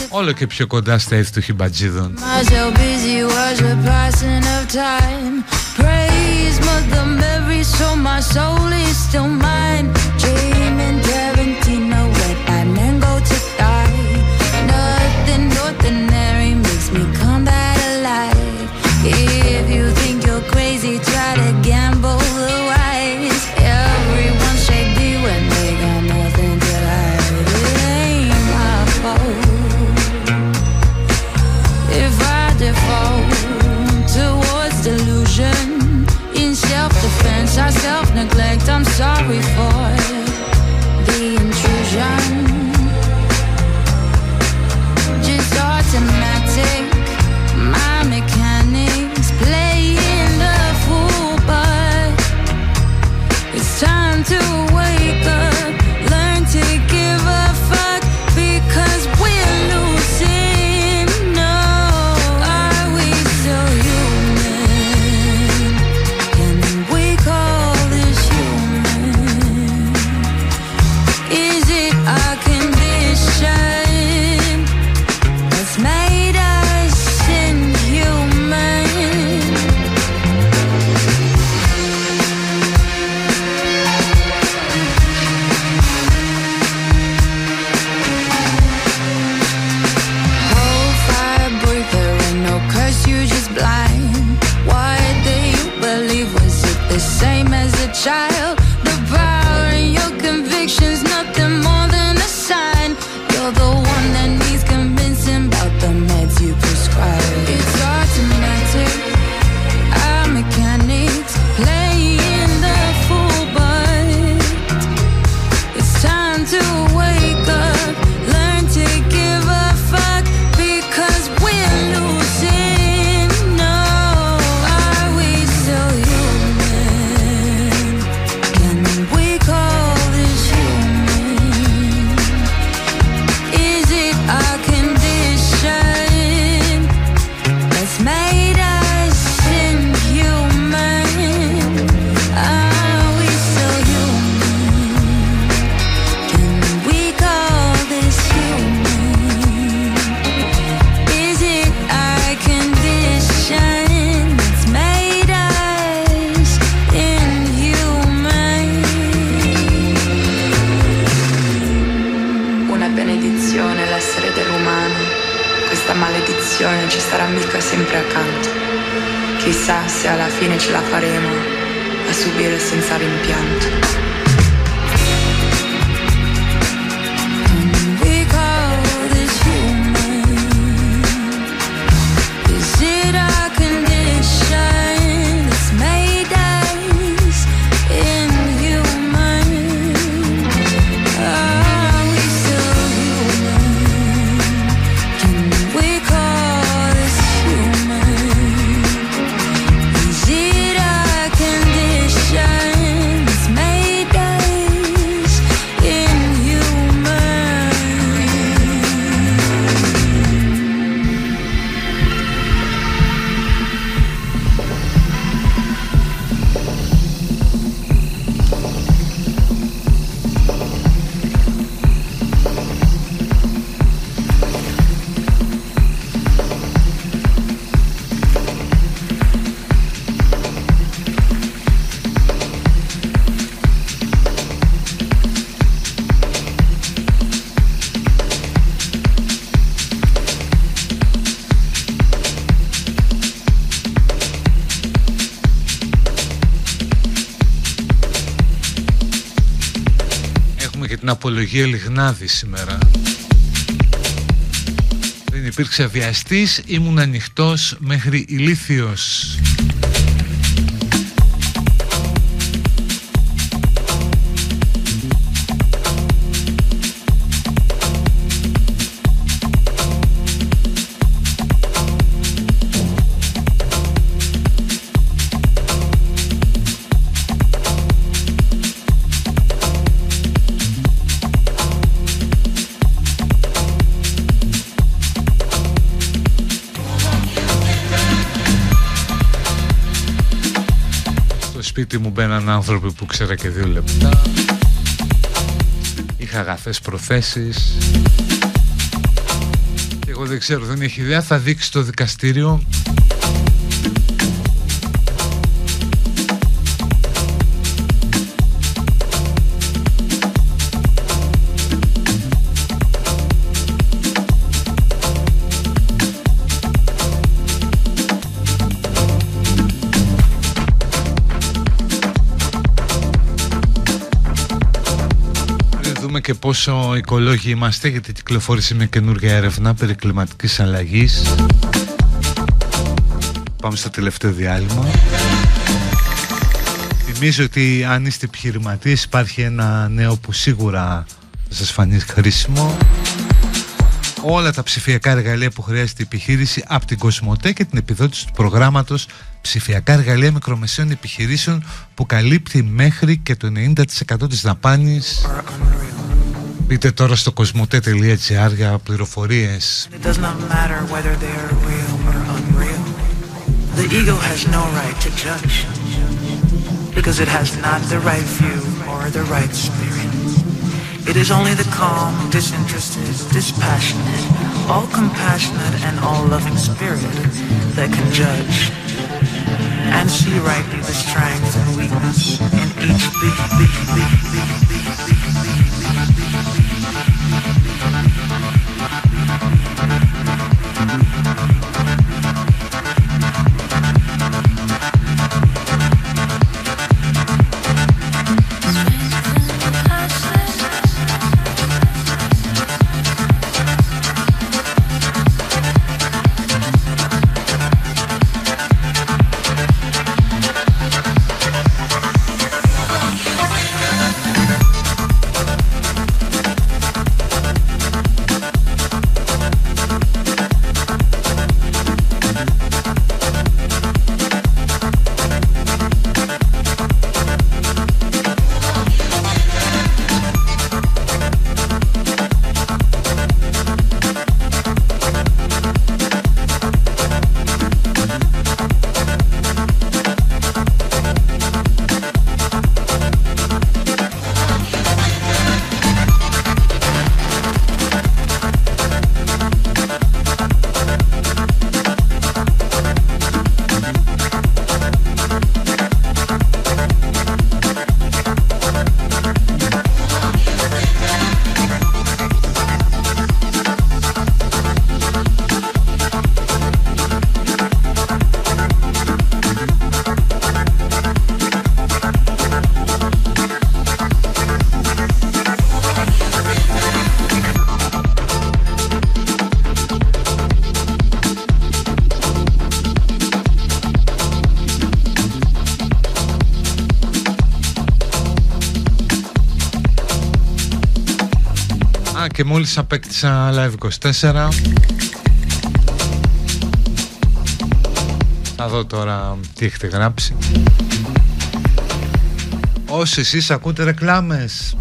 Όλο και πιο κοντά στα εύστοχη μπατζίδων. to wake up, learn to give up. Απολογία Λιγνάδη σήμερα. Δεν υπήρξε βιαστής, ήμουν ανοιχτός μέχρι ηλίθιος. Σπίτι μου μπαίναν άνθρωποι που ξέρα και δύο λεπτά. Είχα αγαθές προθέσεις. Και εγώ δεν ξέρω, δεν έχει ιδέα, θα δείξει το δικαστήριο και πόσο οικολόγοι είμαστε γιατί κυκλοφόρησε μια καινούργια έρευνα περί κλιματικής αλλαγής. Πάμε στο τελευταίο διάλειμμα. Θυμίζω ότι αν είστε επιχειρηματίες υπάρχει ένα νέο που σίγουρα θα σας φανεί χρήσιμο. Όλα τα ψηφιακά εργαλεία που χρειάζεται η επιχείρηση από την Κοσμοτέ και την επιδότηση του προγράμματος ψηφιακά εργαλεία μικρομεσαίων επιχειρήσεων που καλύπτει μέχρι και το 90% της δαπάνης Μπείτε τώρα στο κοσμοτέ.gr για πληροφορίες. The ego has no right to judge because it has not the right view or the right spirit. It is only the calm, disinterested, dispassionate, all compassionate and all loving spirit that can judge and see rightly the strength and weakness in each being. Και μόλις απέκτησα Live 24 Θα δω τώρα τι έχετε γράψει. Όσοι εσείς ακούτε ρεκλάμες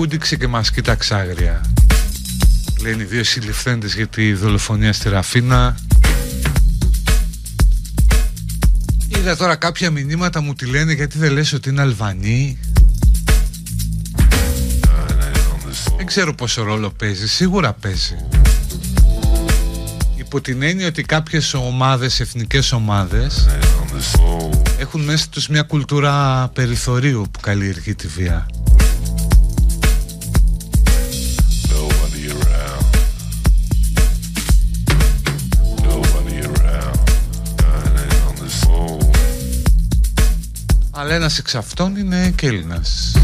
κούντιξε και μας κοίταξε άγρια Λένε οι δύο συλληφθέντες για τη δολοφονία στη Ραφίνα. Είδα τώρα κάποια μηνύματα μου τη λένε γιατί δεν λες ότι είναι Αλβανοί Δεν ξέρω πόσο ρόλο παίζει, σίγουρα παίζει. Υπό την έννοια ότι κάποιες ομάδες, εθνικές ομάδες Έχουν μέσα τους μια κουλτούρα περιθωρίου που καλλιεργεί τη βία Αλλά ένας εξ αυτών είναι και Έλληνας.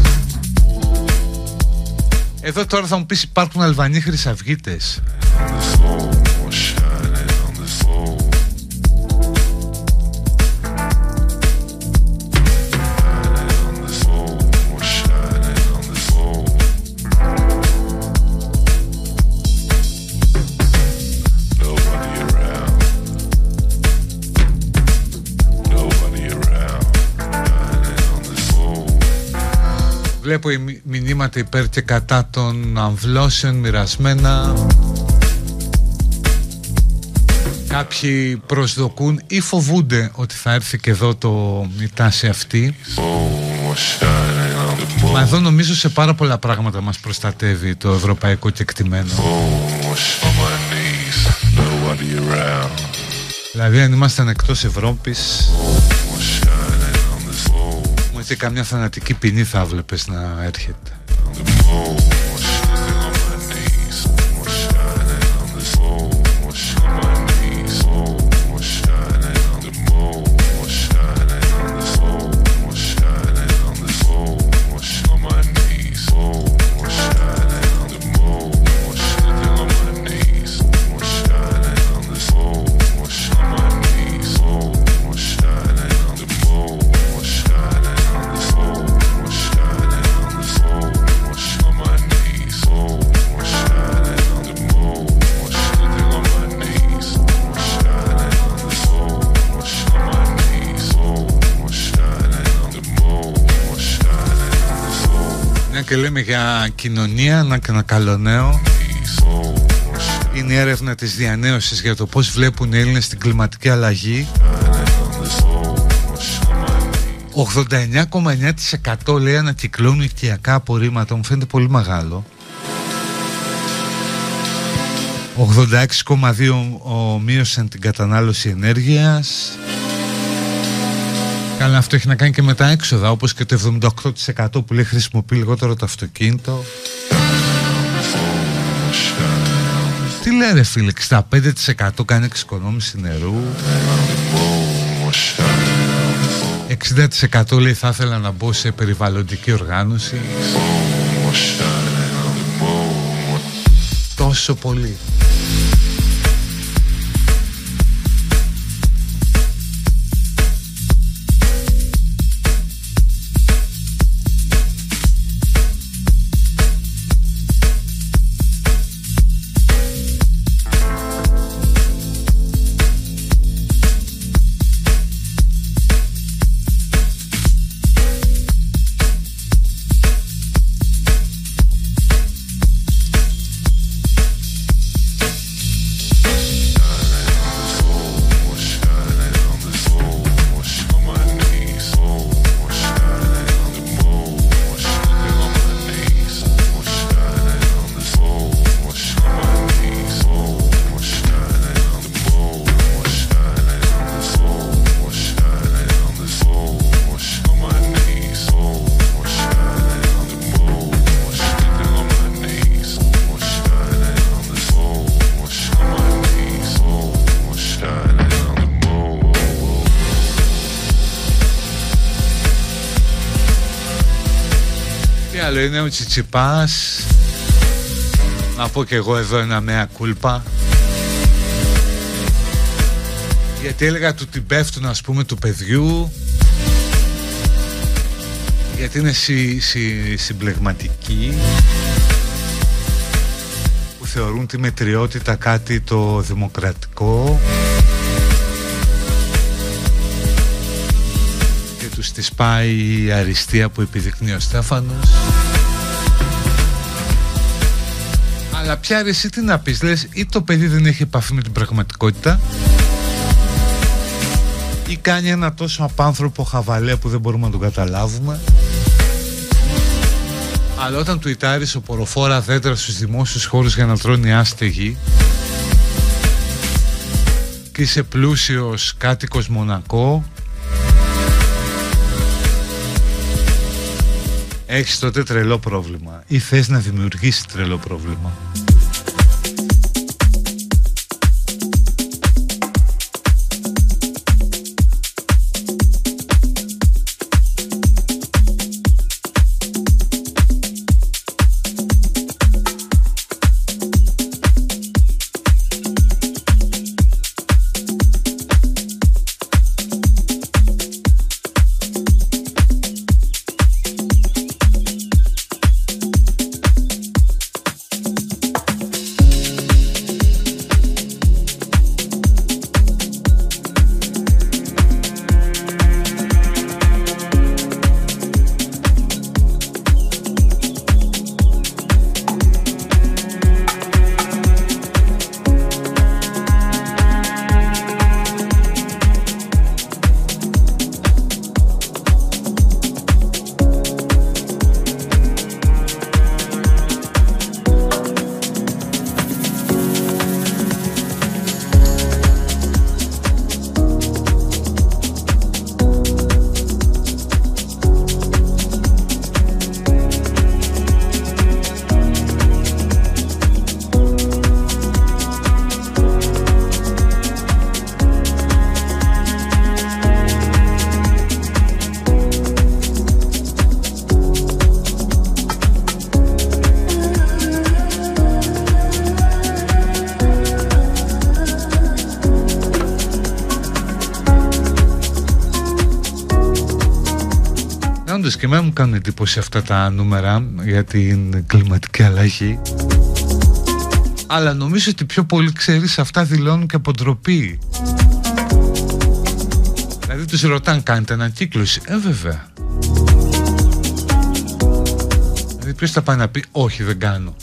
Εδώ τώρα θα μου πεις υπάρχουν Αλβανοί χρυσαυγίτες Βλέπω μηνύματα υπέρ και κατά των αμβλώσεων μοιρασμένα. Κάποιοι προσδοκούν ή φοβούνται ότι θα έρθει και εδώ το, η τάση αυτή. Μα εδώ νομίζω σε πάρα πολλά πράγματα μας προστατεύει το ευρωπαϊκό κεκτημένο. Δηλαδή αν ήμασταν εκτός Ευρώπης και καμιά θανατική ποινή θα βλέπεις να έρχεται. Και λέμε για κοινωνία, να και ένα καλό νέο. Είναι η έρευνα της διανέωσης για το πώς βλέπουν οι Έλληνες την κλιματική αλλαγή. 89,9% λέει ανακυκλώνουν οικιακά απορρίμματα. Μου φαίνεται πολύ μεγάλο. 86,2% μείωσαν την κατανάλωση ενέργειας Καλά, αυτό έχει να κάνει και με τα έξοδα, όπως και το 78% που λέει χρησιμοποιεί λιγότερο το αυτοκίνητο. Τι λέει ρε φίλε, 65% κάνει εξοικονόμηση νερού. 60% λέει θα ήθελα να μπω σε περιβαλλοντική οργάνωση. Τόσο πολύ. Τσιτσιπάς Να πω και εγώ εδώ ένα μέα κούλπα. Γιατί έλεγα του την πέφτουν ας πούμε του παιδιού. Γιατί είναι συ, συ, συμπλεγματική Που θεωρούν τη μετριότητα κάτι το δημοκρατικό. Τους τη πάει η αριστεία που επιδεικνύει ο Στέφανος αλλά πια ρε εσύ τι να πεις λες ή το παιδί δεν έχει επαφή με την πραγματικότητα ή κάνει ένα τόσο απάνθρωπο χαβαλέ που δεν μπορούμε να τον καταλάβουμε. Αλλά όταν του ιτάρεις ο ποροφόρα δέντρας στους δημόσιους χώρους για να τρώνε άστεγοι και είσαι πλούσιος κάτοικος Μονακό έχεις τότε τρελό πρόβλημα ή θες να δημιουργήσει τρελό πρόβλημα; Εντύπωση αυτά τα νούμερα για την κλιματική αλλαγή. Αλλά νομίζω ότι πιο πολύ ξέρεις αυτά δηλώνουν και από ντροπή δηλαδή τους ρωτάνε κάνετε ανακύκλωση ε βέβαια. Δηλαδή ποιος θα πάει να πει όχι δεν κάνω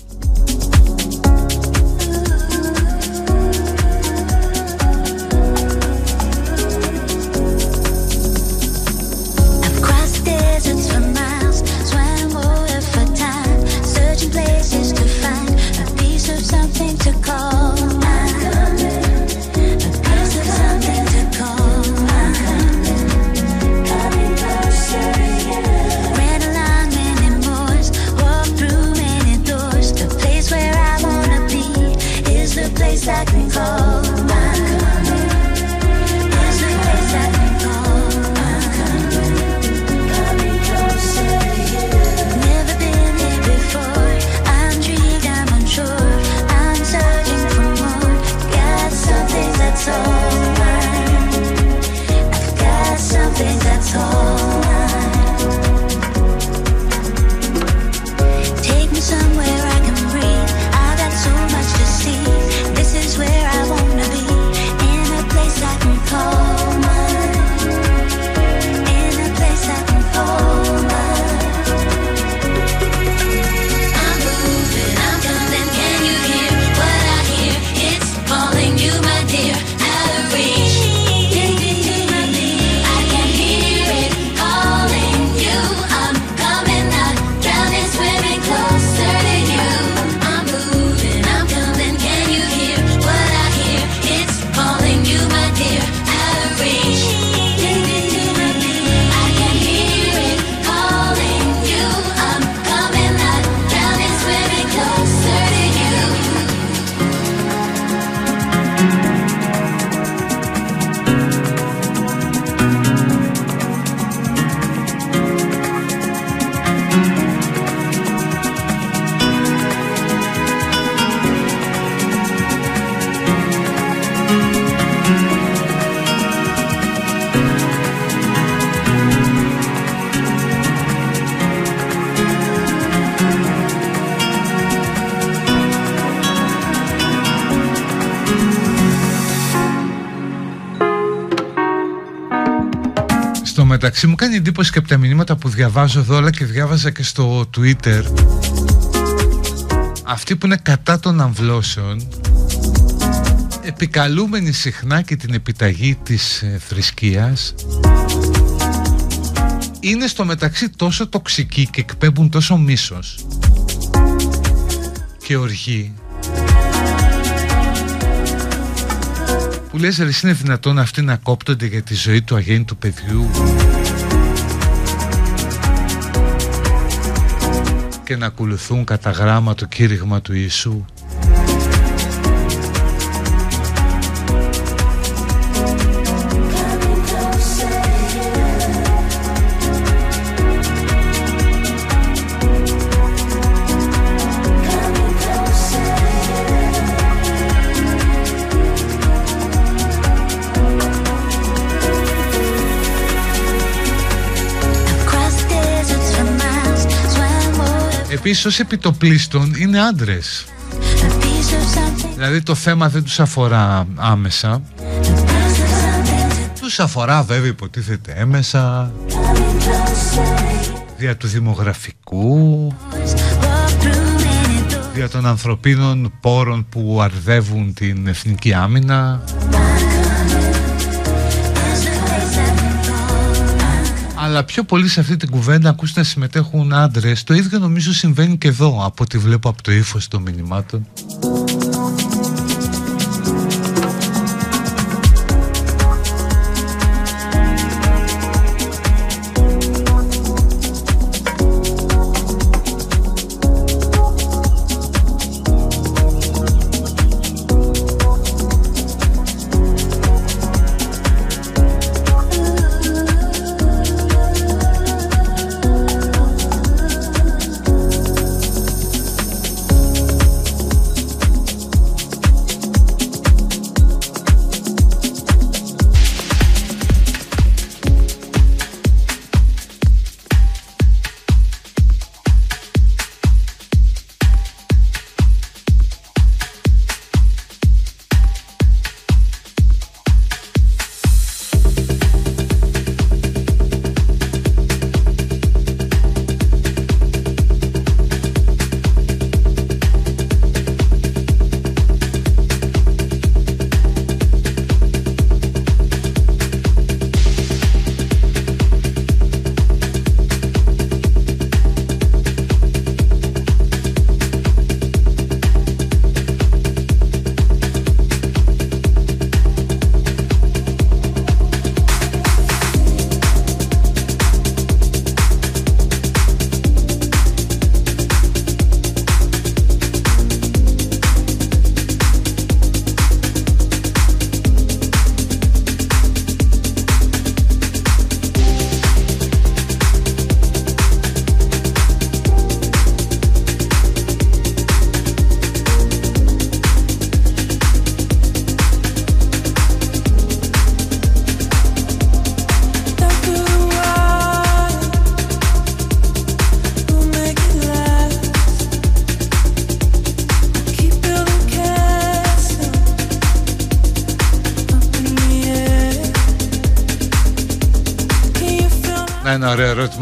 μεταξύ μου κάνει εντύπωση και από τα μηνύματα που διαβάζω εδώ αλλά και διάβαζα και στο Twitter. Αυτοί που είναι κατά των αμβλώσεων επικαλούμενοι συχνά και την επιταγή της ε, θρησκείας είναι στο μεταξύ τόσο τοξικοί και εκπέμπουν τόσο μίσος και οργή που λες ρε είναι δυνατόν αυτοί να κόπτονται για τη ζωή του αγέννητου παιδιού και να ακολουθούν κατά γράμμα το κήρυγμα του Ιησού Επίσης ως επιτοπλίστων είναι άντρες. Δηλαδή το θέμα δεν τους αφορά άμεσα. Τους αφορά βέβαια υποτίθεται έμεσα. Δια του δημογραφικού. Δια των ανθρωπίνων πόρων που αρδεύουν την εθνική άμυνα αλλά πιο πολύ σε αυτή την κουβέντα ακούς να συμμετέχουν άντρες. Το ίδιο νομίζω συμβαίνει και εδώ από ό,τι βλέπω από το ύφος των μηνυμάτων.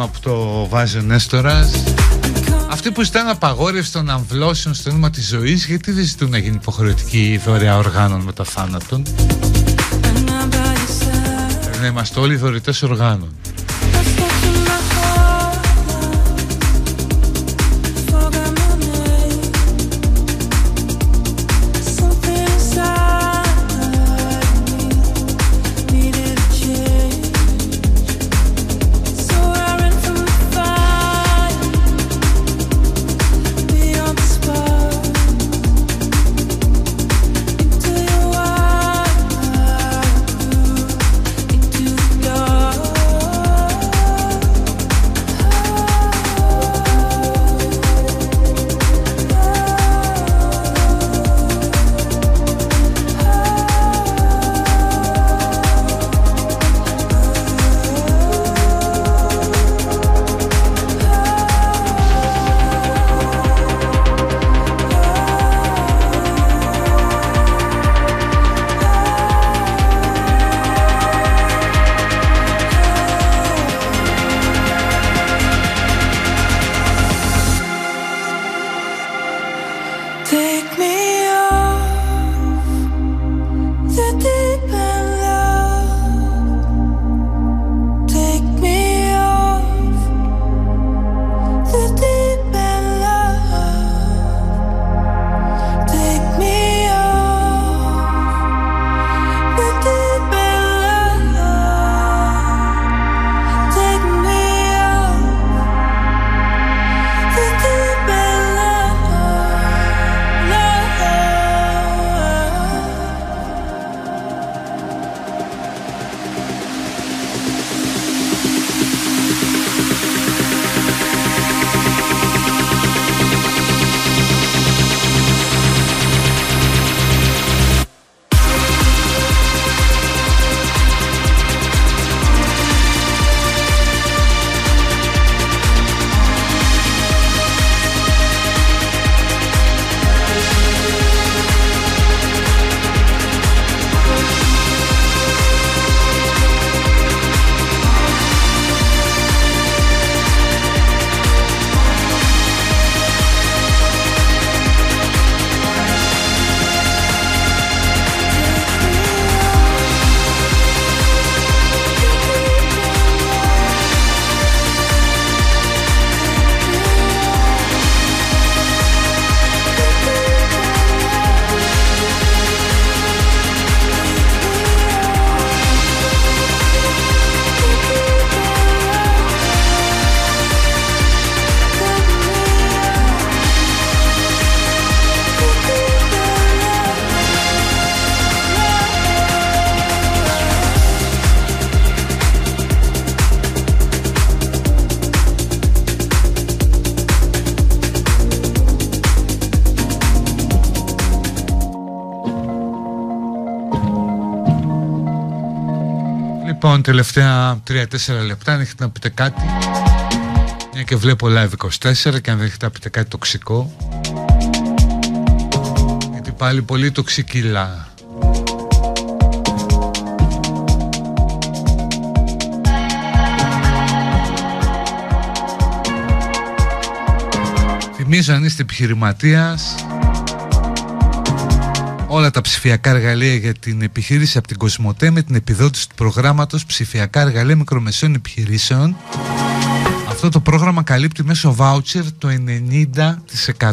Ερώτημα που το βάζει ο Νέστορας. Αυτοί που ζητάνε απαγόρευση των αμβλώσεων στο όνομα της ζωής Γιατί δεν ζητούν να γίνει υποχρεωτική δωρεά οργάνων μετά θάνατον; Να είμαστε όλοι δωρητές οργάνων Λοιπόν, τελευταία 3-4 λεπτά, αν έχετε να πείτε κάτι. Μια και βλέπω live 24 και αν δεν έχετε να πείτε κάτι τοξικό. Γιατί πάλι πολύ τοξικήλα. Θυμίζω αν είστε επιχειρηματίας όλα τα ψηφιακά εργαλεία για την επιχείρηση από την Κοσμοτέ με την επιδότηση του προγράμματος ψηφιακά εργαλεία μικρομεσαίων επιχειρήσεων. Αυτό το πρόγραμμα καλύπτει μέσω voucher το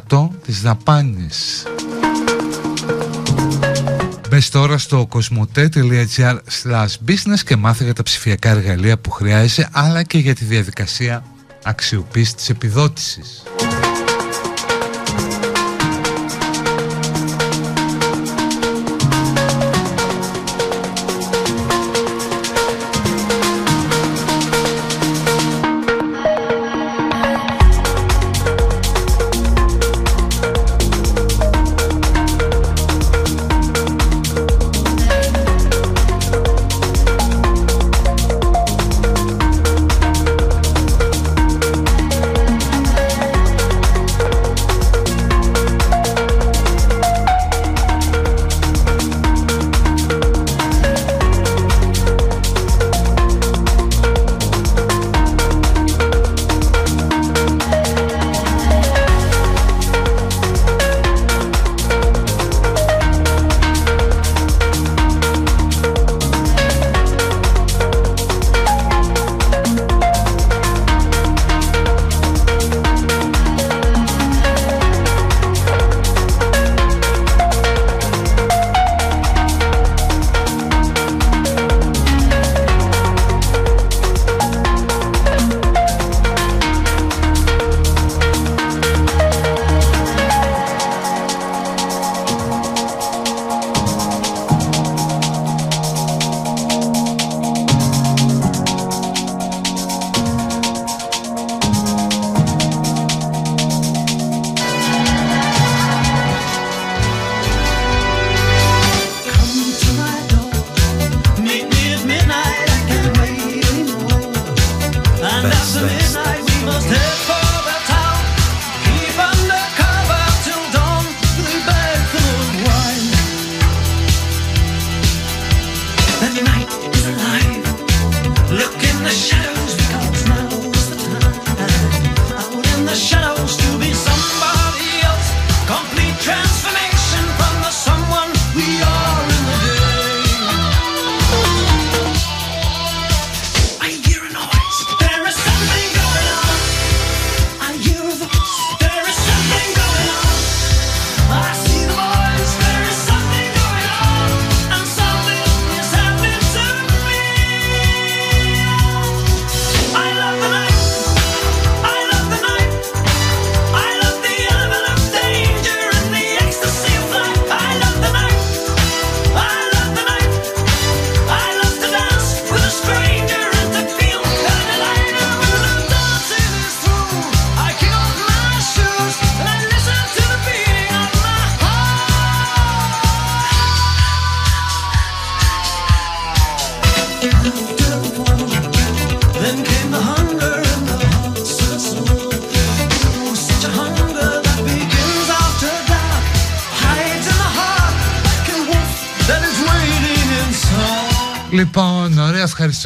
90% της δαπάνης. Μπες τώρα στο cosmote.gr business και μάθε για τα ψηφιακά εργαλεία που χρειάζεσαι αλλά και για τη διαδικασία αξιοποίησης της επιδότησης.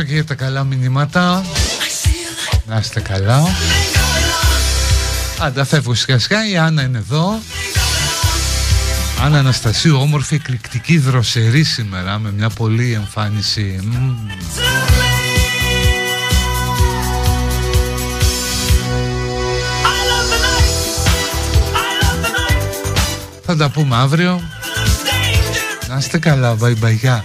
Ευχαριστώ και για τα καλά μηνύματα Να είστε καλά. Άντα φεύγω σιγά σιγά η Άννα είναι εδώ. Άννα Αναστασίου όμορφη εκρηκτική δροσερή σήμερα Με μια πολύ εμφάνιση. Θα τα πούμε αύριο. Να είστε καλά, bye bye,